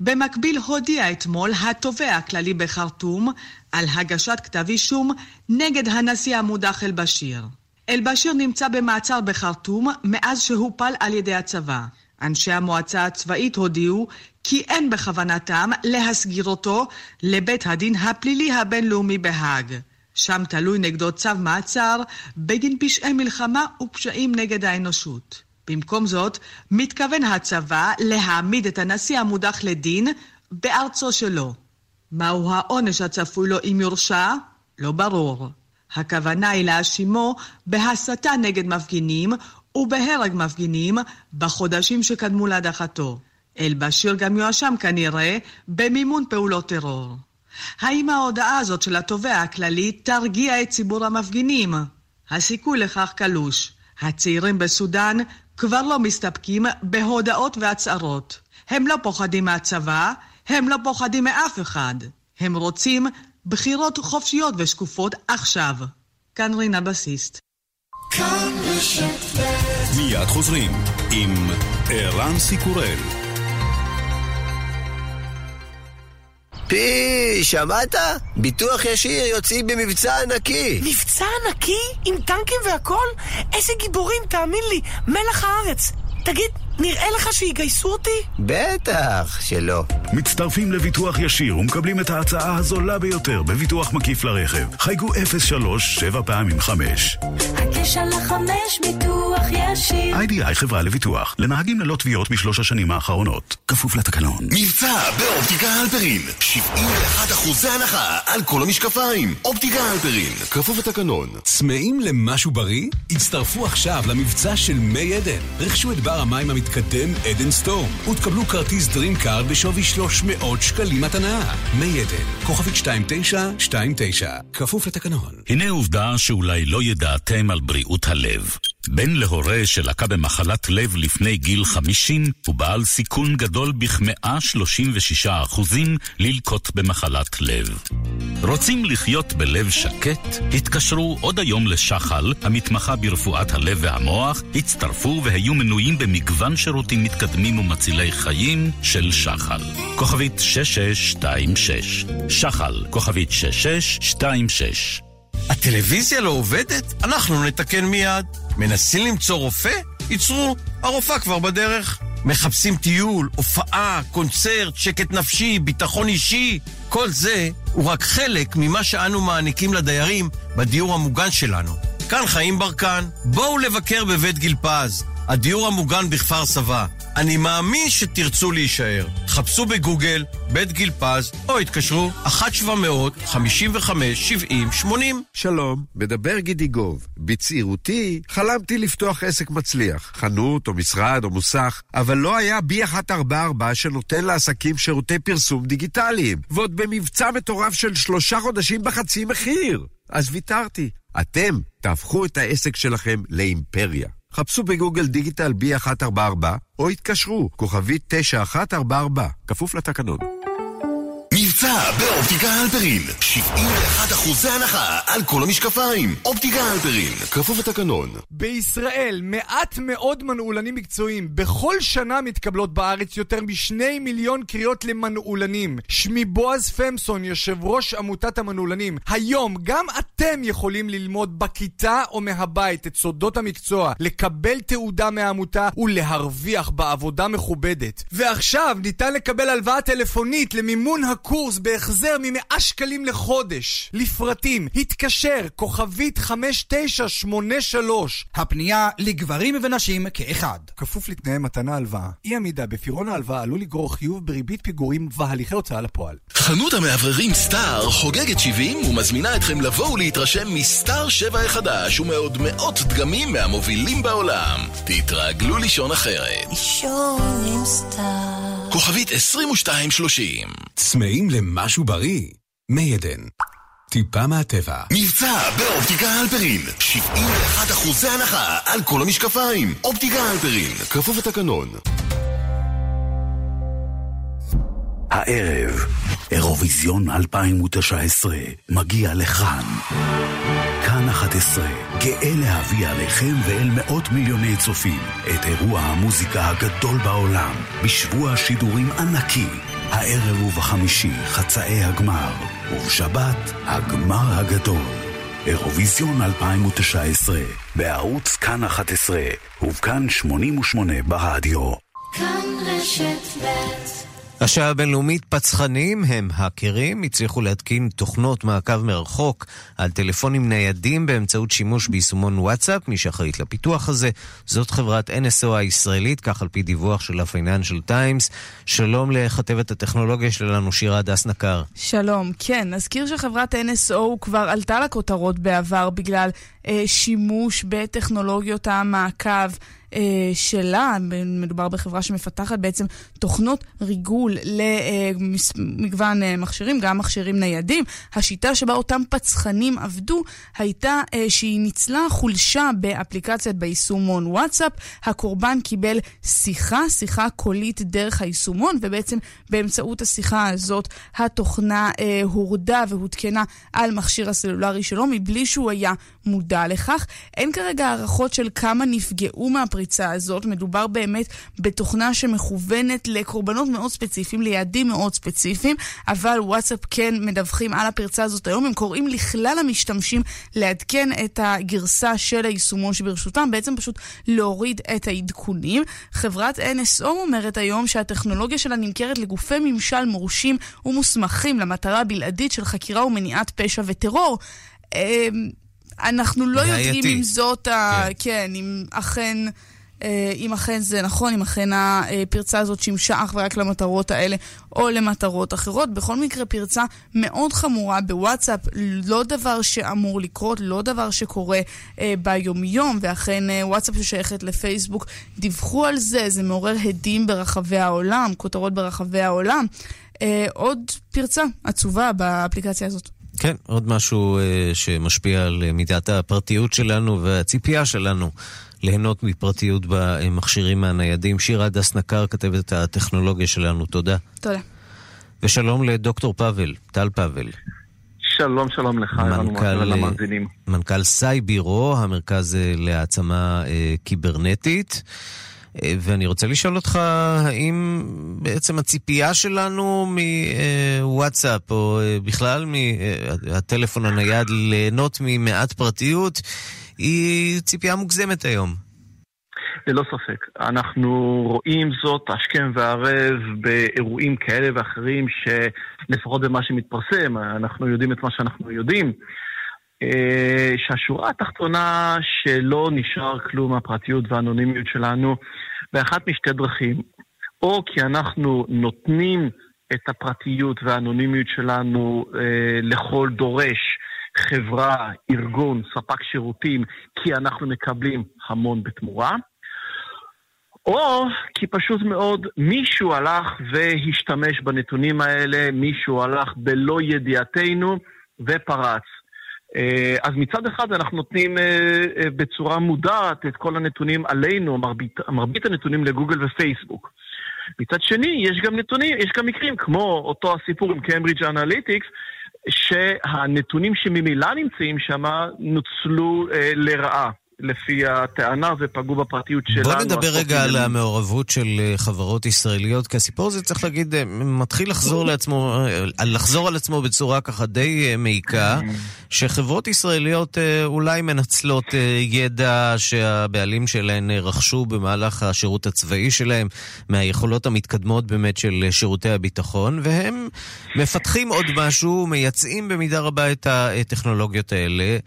במקביל הודיע אתמול התובע הכללי בחרטום על הגשת כתב אישום נגד הנשיא המודח אל-בשיר. אל-בשיר נמצא במעצר בחרטום מאז שהופל על ידי הצבא. אנשי המועצה הצבאית הודיעו כי אין בכוונתם להסגיר אותו לבית הדין הפלילי הבינלאומי בהאג. שם תלוי נגדו צו מעצר בגין פשעי מלחמה ופשעים נגד האנושות. במקום זאת, מתכוון הצבא להעמיד את הנשיא המודח לדין בארצו שלו. מהו העונש הצפוי לו אם יורשע? לא ברור. הכוונה היא להאשימו בהסתה נגד מפגינים ובהרג מפגינים בחודשים שקדמו להדחתו. אל-בשיר גם יואשם כנראה במימון פעולות טרור. האם ההודעה הזאת של התובע הכללי תרגיע את ציבור המפגינים? הסיכוי לכך קלוש. הצעירים בסודאן כבר לא מסתפקים בהודעות והצהרות. הם לא פוחדים מהצבא, הם לא פוחדים מאף אחד. הם רוצים בחירות חופשיות ושקופות עכשיו. כאן רינה בסיסט. מיד חוזרים עם ערן סיקורל. פי, שמעת? ביטוח ישיר יוצאים במבצע ענקי. מבצע ענקי? עם טנקים והכל? איזה גיבורים, תאמין לי, מלח הארץ. תגיד, נראה לך שיגייסו אותי? בטח שלא. מצטרפים לביטוח ישיר ומקבלים את ההצעה הזולה ביותר בביטוח מקיף לרכב. חייגו 03 7 פעמים 5. הקשר לחמש ביטוח ישיר. IDI חברה לביטוח, לנהגים ללא תביעות בשלוש השנים האחרונות. כפוף לתקנון. מבצע באופטיקה הלפרין 71 אחוזי הנחה על כל המשקפיים. אופטיקה הלפרין, כפוף לתקנון. צמאים למשהו בריא? הצטרפו עכשיו למבצע של מי עדן. רכשו את בר המים המתקדם עדן סטורם ותקבלו כרטיס Dream Card בשווי 300 שקלים מתנה. מי עדן, כוכבית 2929, כפוף לתקנון. הנה עובדה שאולי לא ידעתם על בריאות הלב. בן להורה שלקה במחלת לב לפני גיל 50 הוא בעל סיכון גדול בכ-136% ללקות במחלת לב. רוצים לחיות בלב שקט? התקשרו עוד היום לשחל, המתמחה ברפואת הלב והמוח, הצטרפו והיו מנויים במגוון שירותים מתקדמים ומצילי חיים של שחל. כוכבית 6626 שחל, כוכבית 6626 הטלוויזיה לא עובדת? אנחנו נתקן מיד. מנסים למצוא רופא? ייצרו, הרופאה כבר בדרך. מחפשים טיול, הופעה, קונצרט, שקט נפשי, ביטחון אישי. כל זה הוא רק חלק ממה שאנו מעניקים לדיירים בדיור המוגן שלנו. כאן חיים ברקן, בואו לבקר בבית גיל פז, הדיור המוגן בכפר סבא. אני מאמין שתרצו להישאר. חפשו בגוגל בית גיל פז, או התקשרו 1-700-55-70-80. שלום, מדבר גידי גוב. בצעירותי חלמתי לפתוח עסק מצליח, חנות או משרד או מוסך, אבל לא היה בי 144 שנותן לעסקים שירותי פרסום דיגיטליים, ועוד במבצע מטורף של שלושה חודשים בחצי מחיר. אז ויתרתי. אתם תהפכו את העסק שלכם לאימפריה. חפשו בגוגל דיגיטל B144 או התקשרו, כוכבית 9144, כפוף לתקנון. מבצע באופטיקה הלפרין 71 אחוזי הנחה על כל המשקפיים. אופטיקה הלפרין, כפוף לתקנון. בישראל מעט מאוד מנעולנים מקצועיים. בכל שנה מתקבלות בארץ יותר משני מיליון קריאות למנעולנים. שמי בועז פמסון, יושב ראש עמותת המנעולנים. היום גם אתם יכולים ללמוד בכיתה או מהבית את סודות המקצוע, לקבל תעודה מהעמותה ולהרוויח בעבודה מכובדת. ועכשיו ניתן לקבל הלוואה טלפונית למימון הקורס בהחזר ממאה שקלים לחודש. לפרטים, התקשר, כוכבית 5983. הפנייה לגברים ונשים כאחד. כפוף לתנאי מתן ההלוואה. אי עמידה בפירעון ההלוואה עלול לגרור חיוב בריבית פיגורים והליכי הוצאה לפועל. חנות המאווררים סטאר חוגגת 70 ומזמינה אתכם לבוא ולהתרשם מסטאר 7 החדש ומעוד מאות דגמים מהמובילים בעולם. תתרגלו לישון אחרת. לישון עם סטאר. כוכבית 2230 צמאים למשהו בריא? מי עדן. טיפה מהטבע. מבצע באופטיקה הלפרין 71 אחוזי הנחה על כל המשקפיים. אופטיקה הלפרין, כפוף לתקנון. הערב, אירוויזיון 2019 מגיע לכאן. כאן 11, גאה להביא עליכם ואל מאות מיליוני צופים את אירוע המוזיקה הגדול בעולם, בשבוע שידורים ענקי. הערב ובחמישי חצאי הגמר, ובשבת הגמר הגדול. אירוויזיון 2019, בערוץ כאן 11, ובכאן 88 ברדיו. כאן רשת ב' השעה הבינלאומית פצחנים הם האקרים, הצליחו להתקין תוכנות מעקב מרחוק על טלפונים ניידים באמצעות שימוש ביישומון וואטסאפ, מי שאחראית לפיתוח הזה זאת חברת NSO הישראלית, כך על פי דיווח של ה-Financial Times. שלום לכתבת הטכנולוגיה שלנו, שירה הדס נקר. שלום, כן, נזכיר שחברת NSO כבר עלתה לכותרות בעבר בגלל אה, שימוש בטכנולוגיות המעקב. אה, שלה, מדובר בחברה שמפתחת בעצם תוכנות ריגול למגוון אה, מכשירים, גם מכשירים ניידים. השיטה שבה אותם פצחנים עבדו הייתה אה, שהיא ניצלה חולשה באפליקציית ביישומון וואטסאפ. הקורבן קיבל שיחה, שיחה קולית דרך היישומון, ובעצם באמצעות השיחה הזאת התוכנה הורדה והותקנה על מכשיר הסלולרי שלו מבלי שהוא היה מודע לכך. אין כרגע הערכות של כמה נפגעו מהפריצה. הפריצה הזאת. מדובר באמת בתוכנה שמכוונת לקורבנות מאוד ספציפיים, ליעדים מאוד ספציפיים, אבל וואטסאפ כן מדווחים על הפרצה הזאת היום. הם קוראים לכלל המשתמשים לעדכן את הגרסה של היישומון שברשותם, בעצם פשוט להוריד את העדכונים. חברת NSO אומרת היום שהטכנולוגיה שלה נמכרת לגופי ממשל מורשים ומוסמכים למטרה בלעדית של חקירה ומניעת פשע וטרור. אמ, אנחנו לא יודעים אם זאת, כן. ה... כן, אם אכן אם אכן זה נכון, אם אכן הפרצה הזאת שימשה אך ורק למטרות האלה או למטרות אחרות. בכל מקרה, פרצה מאוד חמורה בוואטסאפ, לא דבר שאמור לקרות, לא דבר שקורה אה, ביומיום, ואכן אה, וואטסאפ ששייכת לפייסבוק דיווחו על זה, זה מעורר הדים ברחבי העולם, כותרות ברחבי העולם. אה, עוד פרצה עצובה באפליקציה הזאת. כן, עוד משהו אה, שמשפיע על מידת הפרטיות שלנו והציפייה שלנו ליהנות מפרטיות במכשירים הניידים. שירה דס נקר, כתבת הטכנולוגיה שלנו, תודה. תודה. ושלום לדוקטור פאבל, טל פאבל. שלום, שלום לך, מנכ"ל, מנכ"ל סייבירו, המרכז אה, להעצמה אה, קיברנטית. אה, ואני רוצה לשאול אותך, האם בעצם הציפייה שלנו מוואטסאפ, או אה, בכלל מהטלפון הנייד, ליהנות ממעט פרטיות, היא ציפייה מוגזמת היום. ללא ספק. אנחנו רואים זאת השכם והערב באירועים כאלה ואחרים, שלפחות במה שמתפרסם, אנחנו יודעים את מה שאנחנו יודעים. אה, שהשורה התחתונה שלא נשאר כלום מהפרטיות והאנונימיות שלנו באחת משתי דרכים. או כי אנחנו נותנים את הפרטיות והאנונימיות שלנו אה, לכל דורש, חברה, ארגון, ספק שירותים, כי אנחנו מקבלים המון בתמורה, או כי פשוט מאוד מישהו הלך והשתמש בנתונים האלה, מישהו הלך בלא ידיעתנו ופרץ. אה, אז מצד אחד אנחנו נותנים אה, אה, בצורה מודעת את כל הנתונים עלינו, מרבית, מרבית הנתונים לגוגל ופייסבוק. מצד שני, יש גם נתונים, יש גם מקרים, כמו אותו הסיפור עם קיימברידג' אנליטיקס, שהנתונים שממילא נמצאים שם נוצלו אה, לרעה. לפי הטענה ופגעו בפרטיות שלנו. בוא נדבר רגע על המעורבות של אה, חברות ישראליות, כי הסיפור הזה, צריך להגיד, אה, מתחיל לחזור לעצמו, אה, לחזור על עצמו בצורה ככה די מעיקה, שחברות ישראליות אולי מנצלות ידע שהבעלים שלהן רכשו במהלך השירות הצבאי שלהם, מהיכולות המתקדמות באמת של שירותי הביטחון, והם מפתחים עוד משהו, מייצאים במידה רבה את הטכנולוגיות האלה.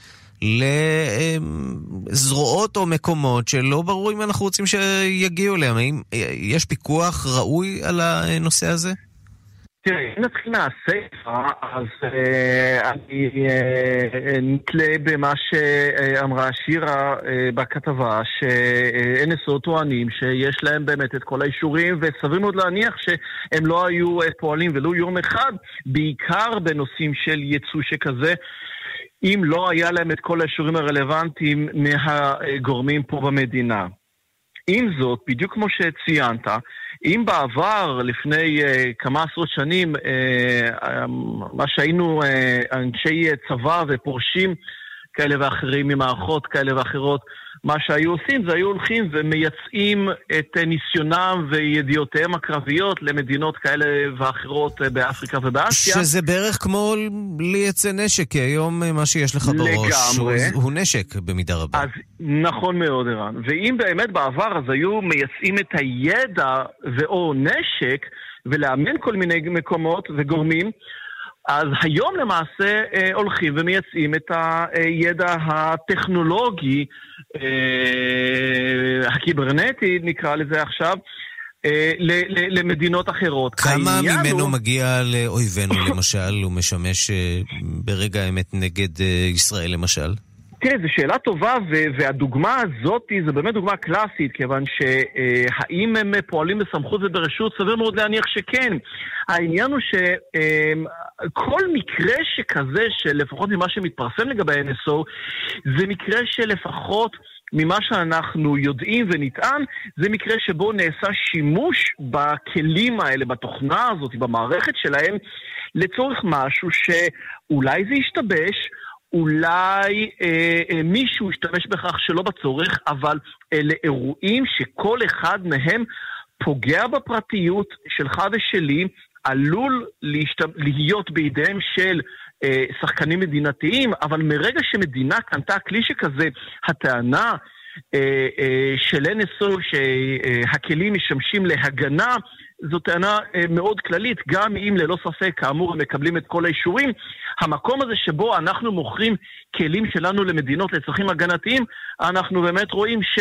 לזרועות או מקומות שלא ברור אם אנחנו רוצים שיגיעו אליהם. האם יש פיקוח ראוי על הנושא הזה? תראה, אם נתחיל מהסיפה, אז אה, אני אה, נתלה במה שאמרה שירה אה, בכתבה, ש-NSO טוענים שיש להם באמת את כל האישורים, וסביר מאוד להניח שהם לא היו אה, פועלים ולו יום אחד, בעיקר בנושאים של ייצוא שכזה. אם לא היה להם את כל האישורים הרלוונטיים מהגורמים פה במדינה. עם זאת, בדיוק כמו שציינת, אם בעבר, לפני uh, כמה עשרות שנים, uh, מה שהיינו uh, אנשי צבא ופורשים כאלה ואחרים ממערכות כאלה ואחרות, מה שהיו עושים זה היו הולכים ומייצאים את ניסיונם וידיעותיהם הקרביות למדינות כאלה ואחרות באפריקה ובאסיה. שזה בערך כמו לייצא נשק, כי היום מה שיש לך בראש הוא, הוא נשק במידה רבה. אז נכון מאוד, ערן. ואם באמת בעבר אז היו מייצאים את הידע ואו נשק, ולאמן כל מיני מקומות וגורמים. אז היום למעשה אה, הולכים ומייצאים את הידע הטכנולוגי, אה, הקיברנטי נקרא לזה עכשיו, אה, למדינות אחרות. כמה ממנו הוא... מגיע לאויבינו למשל, הוא משמש אה, ברגע האמת נגד ישראל למשל? תראה, זו שאלה טובה, והדוגמה הזאת זה באמת דוגמה קלאסית, כיוון שהאם הם פועלים בסמכות וברשות, סביר מאוד להניח שכן. העניין הוא שכל מקרה שכזה, שלפחות ממה שמתפרסם לגבי ה-NSO, זה מקרה שלפחות... ממה שאנחנו יודעים ונטען, זה מקרה שבו נעשה שימוש בכלים האלה, בתוכנה הזאת, במערכת שלהם, לצורך משהו שאולי זה ישתבש, אולי אה, אה, מישהו ישתמש בכך שלא בצורך, אבל אלה אירועים שכל אחד מהם פוגע בפרטיות שלך ושלי, עלול להשת... להיות בידיהם של אה, שחקנים מדינתיים, אבל מרגע שמדינה קנתה כלי שכזה, הטענה אה, אה, של NSO שהכלים משמשים להגנה, זו טענה מאוד כללית, גם אם ללא ספק, כאמור, הם מקבלים את כל האישורים. המקום הזה שבו אנחנו מוכרים כלים שלנו למדינות לצרכים הגנתיים, אנחנו באמת רואים ש...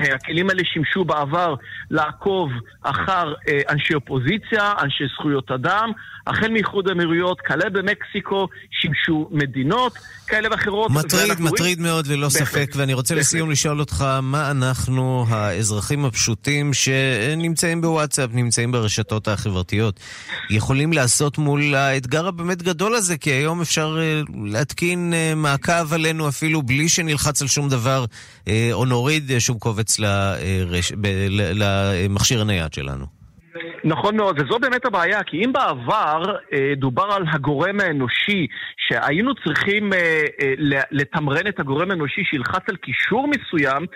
הכלים האלה שימשו בעבר לעקוב אחר אה, אנשי אופוזיציה, אנשי זכויות אדם, החל מאיחוד האמירויות, כלה במקסיקו, שימשו מדינות כאלה ואחרות. מטריד, מטריד רואים... מאוד ללא בהחלט, ספק, ואני רוצה בהחלט. לסיום לשאול אותך, מה אנחנו, האזרחים הפשוטים שנמצאים בוואטסאפ, נמצאים ברשתות החברתיות, יכולים לעשות מול האתגר הבאמת גדול הזה? כי היום אפשר אה, להתקין אה, מעקב עלינו אפילו בלי שנלחץ על שום דבר, או נוריד שום קובץ לרש... למכשיר הנייד שלנו. נכון מאוד, וזו באמת הבעיה, כי אם בעבר אה, דובר על הגורם האנושי, שהיינו צריכים אה, אה, לתמרן את הגורם האנושי שילחץ על קישור מסוים,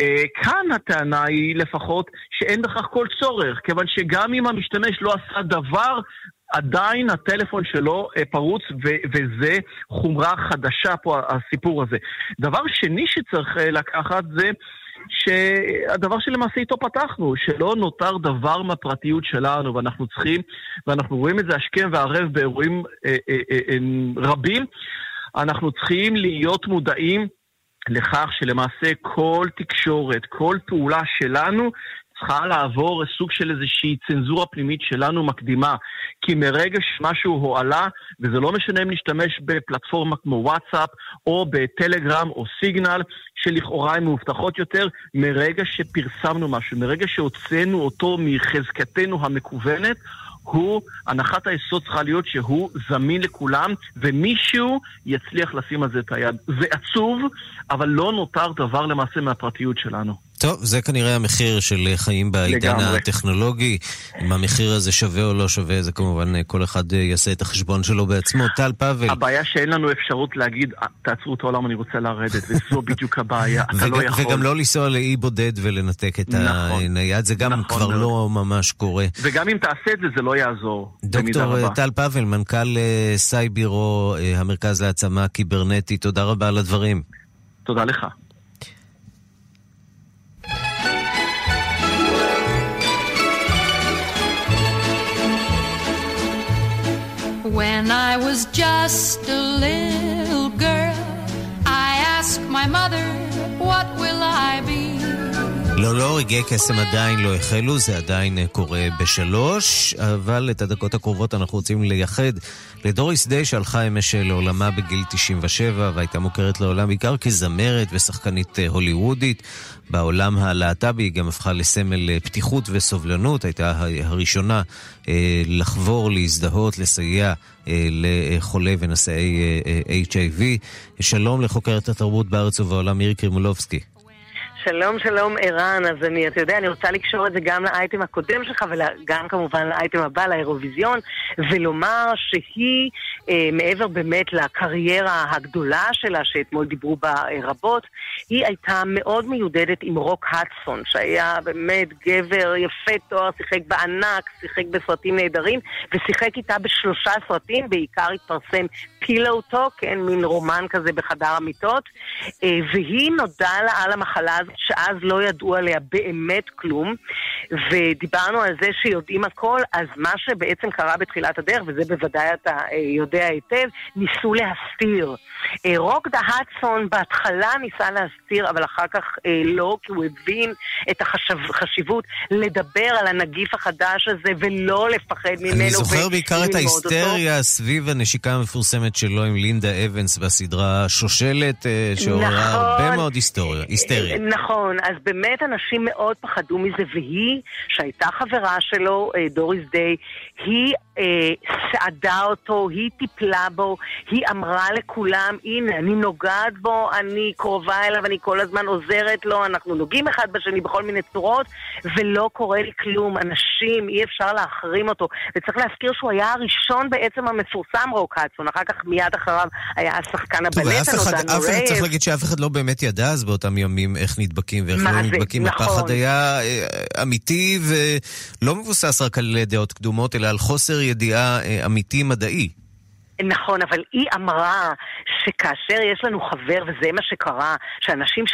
אה, כאן הטענה היא לפחות שאין בכך כל צורך, כיוון שגם אם המשתמש לא עשה דבר, עדיין הטלפון שלו אה, פרוץ, ו- וזה חומרה חדשה פה, הסיפור הזה. דבר שני שצריך אה, לקחת זה... שהדבר שלמעשה איתו פתחנו, שלא נותר דבר מהפרטיות שלנו, ואנחנו צריכים, ואנחנו רואים את זה השכם והערב באירועים אה, אה, אה, אה, רבים, אנחנו צריכים להיות מודעים לכך שלמעשה כל תקשורת, כל פעולה שלנו צריכה לעבור סוג של איזושהי צנזורה פנימית שלנו מקדימה. כי מרגע שמשהו הועלה, וזה לא משנה אם נשתמש בפלטפורמה כמו וואטסאפ, או בטלגרם או סיגנל, שלכאורה הן מאובטחות יותר, מרגע שפרסמנו משהו, מרגע שהוצאנו אותו מחזקתנו המקוונת, הוא, הנחת היסוד צריכה להיות שהוא זמין לכולם, ומישהו יצליח לשים על זה את היד. זה עצוב, אבל לא נותר דבר למעשה מהפרטיות שלנו. טוב, זה כנראה המחיר של חיים בעידן הטכנולוגי. אם המחיר הזה שווה או לא שווה, זה כמובן כל אחד יעשה את החשבון שלו בעצמו. טל פאבל. הבעיה שאין לנו אפשרות להגיד, אה, תעצרו את העולם, אני רוצה לרדת, וזו בדיוק הבעיה. אתה לא יכול. וגם לא לנסוע לאי בודד ולנתק את נכון, הנייד, זה גם נכון כבר מאוד. לא ממש קורה. וגם אם תעשה את זה, זה לא יעזור. דוקטור טל פאבל, מנכ"ל אה, סייבירו, אה, המרכז להעצמה קיברנטית, תודה רבה על הדברים. תודה לך. When I was just a little girl, I asked my mother, לא, לא, רגעי קסם עדיין לא החלו, זה עדיין קורה בשלוש, אבל את הדקות הקרובות אנחנו רוצים לייחד לדוריס דיי שהלכה אמש לעולמה בגיל 97 והייתה מוכרת לעולם בעיקר כזמרת ושחקנית הוליוודית. בעולם הלהט"בי היא גם הפכה לסמל פתיחות וסובלנות, הייתה הראשונה אה, לחבור, להזדהות, לסייע אה, לחולי ונשאי אה, HIV. שלום לחוקרת התרבות בארץ ובעולם מירי קרימולובסקי. שלום, שלום, ערן. אז אני, אתה יודע, אני רוצה לקשור את זה גם לאייטם הקודם שלך וגם כמובן לאייטם הבא, לאירוויזיון, ולומר שהיא, אה, מעבר באמת לקריירה הגדולה שלה, שאתמול דיברו בה אה, רבות, היא הייתה מאוד מיודדת עם רוק הדסון, שהיה באמת גבר יפה תואר, שיחק בענק, שיחק בסרטים נהדרים, ושיחק איתה בשלושה סרטים, בעיקר התפרסם פילאוטו, כן, מין רומן כזה בחדר המיטות, אה, והיא נודעה לה על המחלה הזאת. שאז לא ידעו עליה באמת כלום, ודיברנו על זה שיודעים הכל, אז מה שבעצם קרה בתחילת הדרך, וזה בוודאי אתה אה, יודע היטב, ניסו להסתיר. אה, רוק דה הדסון בהתחלה ניסה להסתיר, אבל אחר כך לא, כי הוא הבין את החשיבות לדבר על הנגיף החדש הזה ולא לפחד ממנו. אני זוכר בעיקר את ההיסטריה סביב הנשיקה המפורסמת שלו עם לינדה אבנס בסדרה שושלת, שעוררה נכון, הרבה מאוד היסטריה. נכון, אז באמת אנשים מאוד פחדו מזה, והיא, שהייתה חברה שלו, דוריס דיי, היא אה, סעדה אותו, היא טיפלה בו, היא אמרה לכולם, הנה, אני נוגעת בו, אני קרובה אליו, אני כל הזמן עוזרת לו, אנחנו נוגעים אחד בשני בכל מיני צורות, ולא קורה לי כלום. אנשים, אי אפשר להחרים אותו. וצריך להזכיר שהוא היה הראשון בעצם המפורסם רוק הדסון, אחר כך מיד אחריו היה השחקן הבלט הנודע נורייב. צריך להגיד שאף אחד לא באמת ידע אז באותם ימים איך נדבקים ואיך לא נדבקים. נכון. הפחד היה אה, אמיתי ולא מבוסס רק על דעות קדומות, אלא על חוסר ידיעה אה, אמיתי מדעי. נכון, אבל היא אמרה שכאשר יש לנו חבר, וזה מה שקרה, שאנשים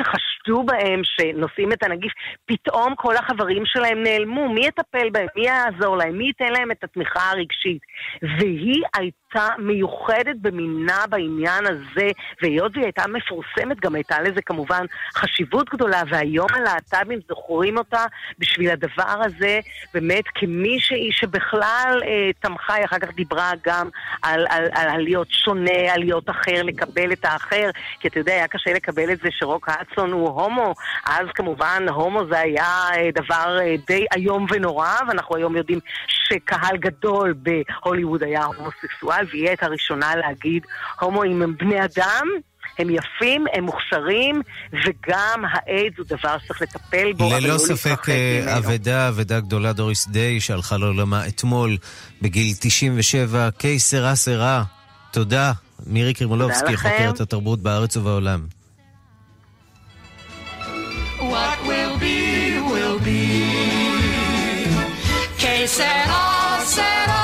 שחשדו בהם שנושאים את הנגיף, פתאום כל החברים שלהם נעלמו. מי יטפל בהם? מי יעזור להם? מי ייתן להם את התמיכה הרגשית? והיא הייתה מיוחדת במינה בעניין הזה, והיות והיא הייתה מפורסמת, גם הייתה לזה כמובן חשיבות גדולה, והיום הלהט"בים זוכרים אותה בשביל הדבר הזה, באמת כמישהי שבכלל אה, תמכה, היא אחר כך דיברה גם על, על, על, על להיות שונה, על להיות אחר, לקבל את האחר, כי אתה יודע, היה קשה לקבל את זה שרוק האצון הוא הומו, אז כמובן הומו זה היה אה, דבר אה, די איום ונורא, ואנחנו היום יודעים שקהל גדול בהוליווד היה הומוסקסואל, והיא הייתה הראשונה להגיד, הומואים הם בני אדם, הם יפים, הם מוכשרים, וגם האיידס הוא דבר שצריך לטפל בו, ללא לא ספק אה, אבדה, אבדה גדולה דוריס דיי, שהלכה לעולמה אתמול בגיל 97. קיסר אסרה, תודה. מירי קרימולובסקי, חוקרת התרבות בארץ ובעולם. What will be, will be. Que sera, sera.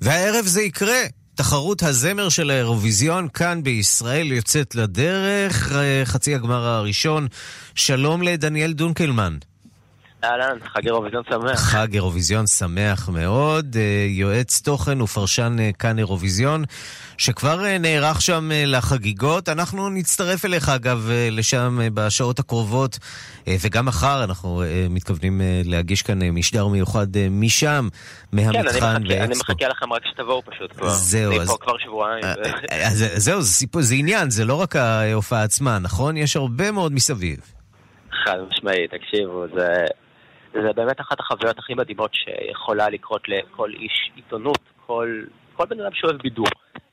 והערב זה יקרה. תחרות הזמר של האירוויזיון כאן בישראל יוצאת לדרך, אה, חצי הגמר הראשון. שלום לדניאל דונקלמן. אהלן, חג אירוויזיון שמח. חג אירוויזיון שמח מאוד. אה, יועץ תוכן ופרשן אה, כאן אירוויזיון, שכבר אה, נערך שם לחגיגות. אנחנו נצטרף אליך, אגב, לשם בשעות הקרובות, וגם מחר אנחנו מתכוונים להגיש כאן משדר מיוחד משם, מהמתחם כן, אני מחכה, אני מחכה לכם רק שתבואו פשוט כבר. זהו, אז... כבר שבועיים. אז, זהו, זה, סיפור, זה עניין, זה לא רק ההופעה עצמה, נכון? יש הרבה מאוד מסביב. חד משמעית, תקשיבו, זה... זה באמת אחת החוויות הכי מדהימות שיכולה לקרות לכל איש עיתונות, כל, כל בן אדם שאוהב בידור.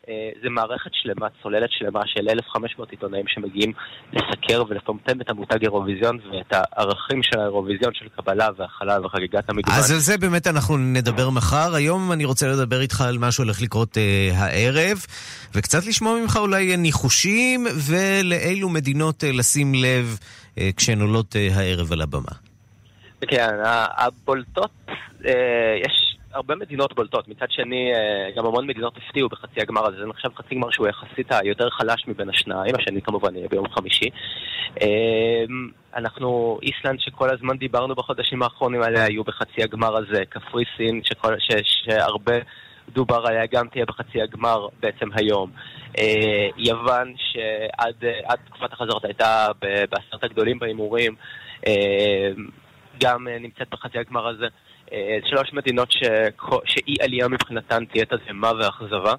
אה, זה מערכת שלמה, צוללת שלמה של 1,500 עיתונאים שמגיעים לסקר ולפמפם את המותג אירוויזיון ואת הערכים של האירוויזיון של קבלה והכלה וחגיגת המגוון. אז על זה באמת אנחנו נדבר מחר. היום אני רוצה לדבר איתך על מה שהולך לקרות אה, הערב, וקצת לשמוע ממך אולי ניחושים ולאילו מדינות אה, לשים לב אה, כשהן עולות אה, הערב על הבמה. כן, הבולטות, אה, יש הרבה מדינות בולטות. מצד שני, אה, גם המון מדינות הפתיעו בחצי הגמר הזה. זה נחשב חצי גמר שהוא יחסית היותר חלש מבין השניים, השני כמובן יהיה ביום חמישי. אה, אנחנו, איסלנד שכל הזמן דיברנו בחודשים האחרונים עליה, היו בחצי הגמר הזה. קפריסין, שכל, ש, שהרבה דובר עליה, גם תהיה בחצי הגמר בעצם היום. יוון, שעד תקופת החזרות הייתה בעשרת הגדולים בהימורים. גם אה, נמצאת בחצי הגמר הזה. אה, שלוש מדינות שאי עלייה מבחינתן תהיה תדהמה ואכזבה.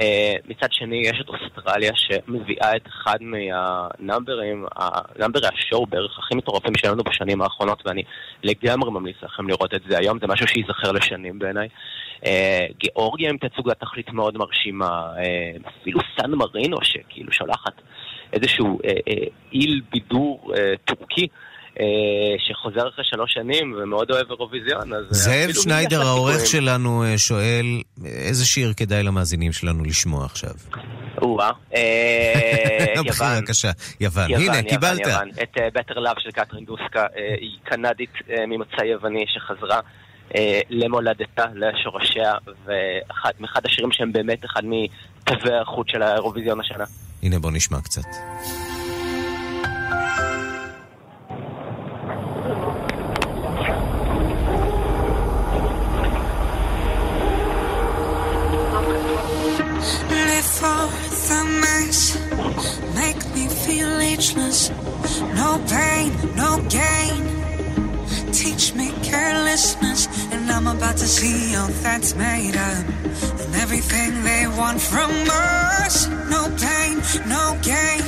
אה, מצד שני, יש את אוסטרליה שמביאה את אחד מהנאמברים, הנאמברי השואו בערך הכי מטורפים שלנו בשנים האחרונות, ואני לגמרי ממליץ לכם לראות את זה היום, זה משהו שייזכר לשנים בעיניי. גיאורגיה עם תצוגת תכלית מאוד מרשימה, אפילו סן מרינו שכאילו שולחת איזשהו איל בידור טורקי. אה, שחוזר אחרי שלוש שנים ומאוד אוהב אירוויזיון, אז... זאב שניידר, העורך שלנו, אה, שואל, איזה שיר כדאי למאזינים שלנו לשמוע עכשיו? או-אה, אה, [laughs] יוון. בבקשה, יוון. הנה, קיבלת. את Better Love של קטרין דוסקה, היא קנדית ממוצא יווני שחזרה. למולדתה, לשורשיה, ואחד השירים שהם באמת אחד מתווי החוט של האירוויזיון השנה. הנה בוא נשמע קצת. Make me feel ageless. No pain, no gain. Teach me carelessness, and I'm about to see all that's made up. And everything they want from us. No pain, no gain.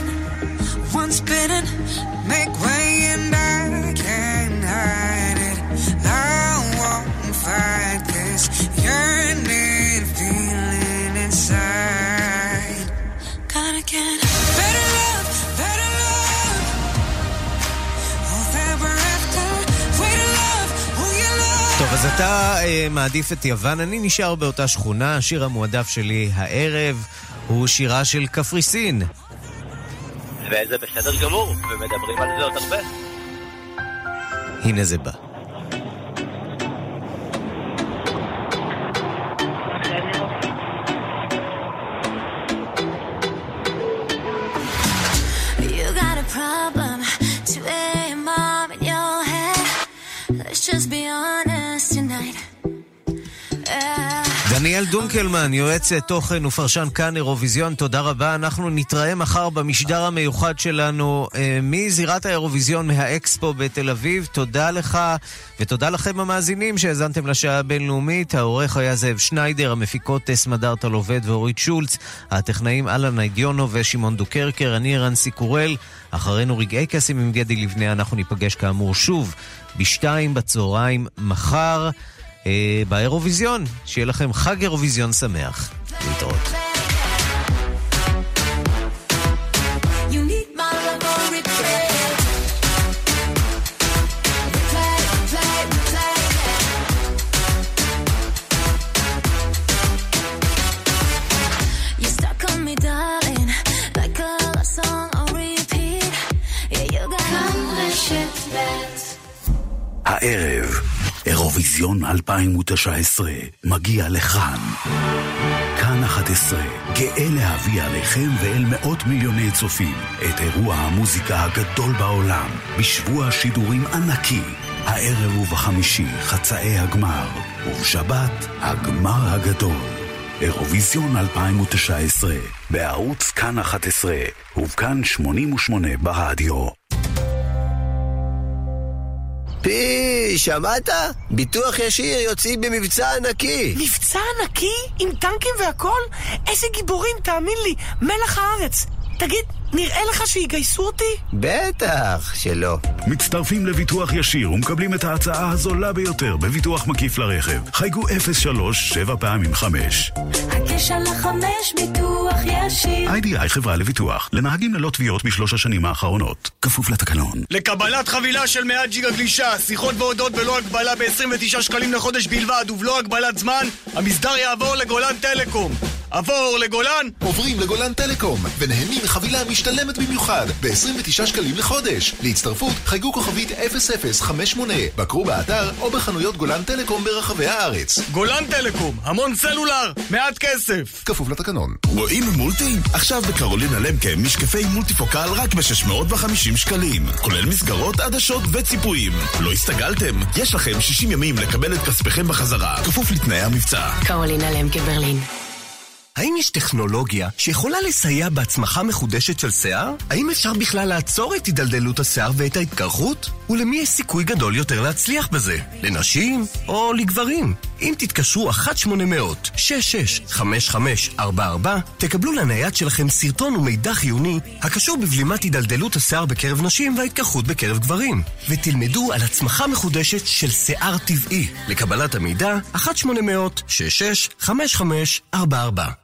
Once bitten, make way, and I can't hide it. I won't fight this yearning feeling inside. אז אתה אה, מעדיף את יוון, אני נשאר באותה שכונה, השיר המועדף שלי הערב הוא שירה של קפריסין. וזה בסדר גמור, ומדברים על זה עוד הרבה. הנה זה בא. דניאל דונקלמן, יועץ תוכן ופרשן כאן אירוויזיון, תודה רבה. אנחנו נתראה מחר במשדר המיוחד שלנו אה, מזירת האירוויזיון מהאקספו בתל אביב. תודה לך ותודה לכם המאזינים שהאזנתם לשעה הבינלאומית. העורך היה זאב שניידר, המפיקות סמדארטה לובד ואורית שולץ, הטכנאים אלן ניידיונו ושמעון דוקרקר, אני ערן סיקורל. אחרינו רגעי קסם עם גדי לבנה, אנחנו ניפגש כאמור שוב בשתיים בצהריים מחר. אה, באירוויזיון. שיהיה לכם חג אירוויזיון שמח. להתראות. You need my love or replay. Replay, replay, replay. You stuck on me, darling, like a love song on repeat. Yeah, you got הערב, אירוויזיון 2019 מגיע לכאן. כאן 11, גאה להביא עליכם ואל מאות מיליוני צופים את אירוע המוזיקה הגדול בעולם, בשבוע שידורים ענקי. הערב ובחמישי חצאי הגמר, ובשבת הגמר הגדול. אירוויזיון 2019, בערוץ כאן 11, ובכאן 88 ברדיו. פי, שמעת? ביטוח ישיר יוצאים במבצע ענקי. מבצע ענקי? עם טנקים והכל? איזה גיבורים, תאמין לי, מלח הארץ. תגיד, נראה לך שיגייסו אותי? בטח שלא. מצטרפים לביטוח ישיר ומקבלים את ההצעה הזולה ביותר בביטוח מקיף לרכב. חייגו 03 7 פעמים 5. הקשר לחמש ביטוח ישיר. איי-די-איי חברה לביטוח. לנהגים ללא תביעות בשלוש השנים האחרונות. כפוף לתקנון. לקבלת חבילה של 100 ג'יגה גלישה, שיחות והודעות בלא הגבלה ב-29 שקלים לחודש בלבד ובלא הגבלת זמן, המסדר יעבור לגולן טלקום. עבור לגולן? עוברים לגולן טלקום ונהנים מחבילה משתלמת במיוחד ב-29 שקלים לחודש. להצטרפות חייגו כוכבית 0058, בקרו באתר או בחנויות גולן טלקום ברחבי הארץ. גולן טלקום, המון סלולר, מעט כסף. כפוף לתקנון. רואים מולטי? עכשיו בקרולינה למקה משקפי מולטיפוקל רק ב-650 שקלים. כולל מסגרות, עדשות וציפויים. לא הסתגלתם? יש לכם 60 ימים לקבל את כספיכם בחזרה. כפוף לתנאי המבצע. קרולינה למקה ברלין. האם יש טכנולוגיה שיכולה לסייע בהצמחה מחודשת של שיער? האם אפשר בכלל לעצור את הידלדלות השיער ואת ההתקרחות? ולמי יש סיכוי גדול יותר להצליח בזה? לנשים או לגברים? אם תתקשרו 1-800-665544, תקבלו לנייד שלכם סרטון ומידע חיוני הקשור בבלימת הידלדלות השיער בקרב נשים וההתקרחות בקרב גברים, ותלמדו על הצמחה מחודשת של שיער טבעי. לקבלת המידע, 1-800-665544.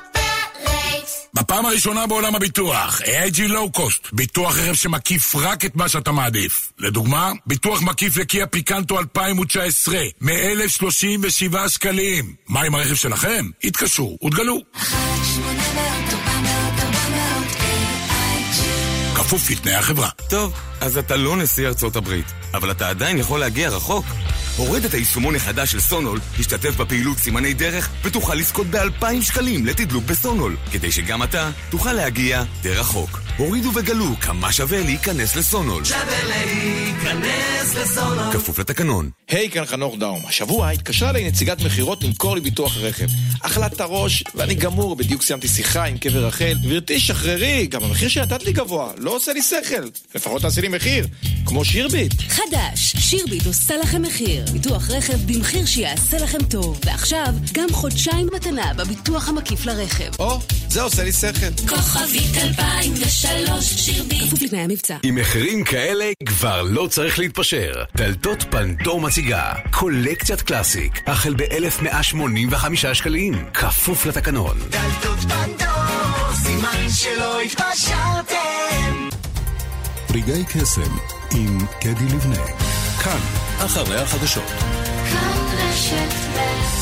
בפעם הראשונה בעולם הביטוח, AIG Low Cost, ביטוח רכב שמקיף רק את מה שאתה מעדיף. לדוגמה, ביטוח מקיף לקיה פיקנטו 2019, מ-1,037 שקלים. מה עם הרכב שלכם? התקשרו ותגלו. כפוף לתנאי החברה. טוב, אז אתה לא נשיא ארצות הברית, אבל אתה עדיין יכול להגיע רחוק. הורד את היישומון החדש של סונול, השתתף בפעילות סימני דרך ותוכל לזכות ב-2,000 שקלים לתדלוק בסונול, כדי שגם אתה תוכל להגיע די רחוק. הורידו וגלו כמה שווה להיכנס לסונול. שווה להיכנס לסונול. כפוף לתקנון. היי, hey, כאן חנוך דאום. השבוע התקשרה אליי נציגת מכירות למכור לי ביטוח רכב. אכלת את הראש, ואני גמור, בדיוק סיימתי שיחה עם קבר רחל. גברתי, שחררי, גם המחיר שנתת לי גבוה, לא עושה לי שכל. לפחות תעשי לי מחיר, כמו שירביט. חדש, שירביט עושה לכם מחיר. ביטוח רכב במחיר שיעשה לכם טוב. ועכשיו, גם חודשיים מתנה בביטוח המקיף לרכב. או, זה עושה לי שכל. כוכבית 2003, שירביט. כפוף לתנאי המבצע. עם מחירים כאלה כבר לא צריך להתפשר. דלתות פנדור מציגה קולקציית קלאסיק, החל ב-1185 שקלים, כפוף לתקנון. דלתות פנדור, סימן שלא התפשרתם. רגעי קסם עם קדי לבנה. כאן, אחרי החדשות. כאן רשת ב'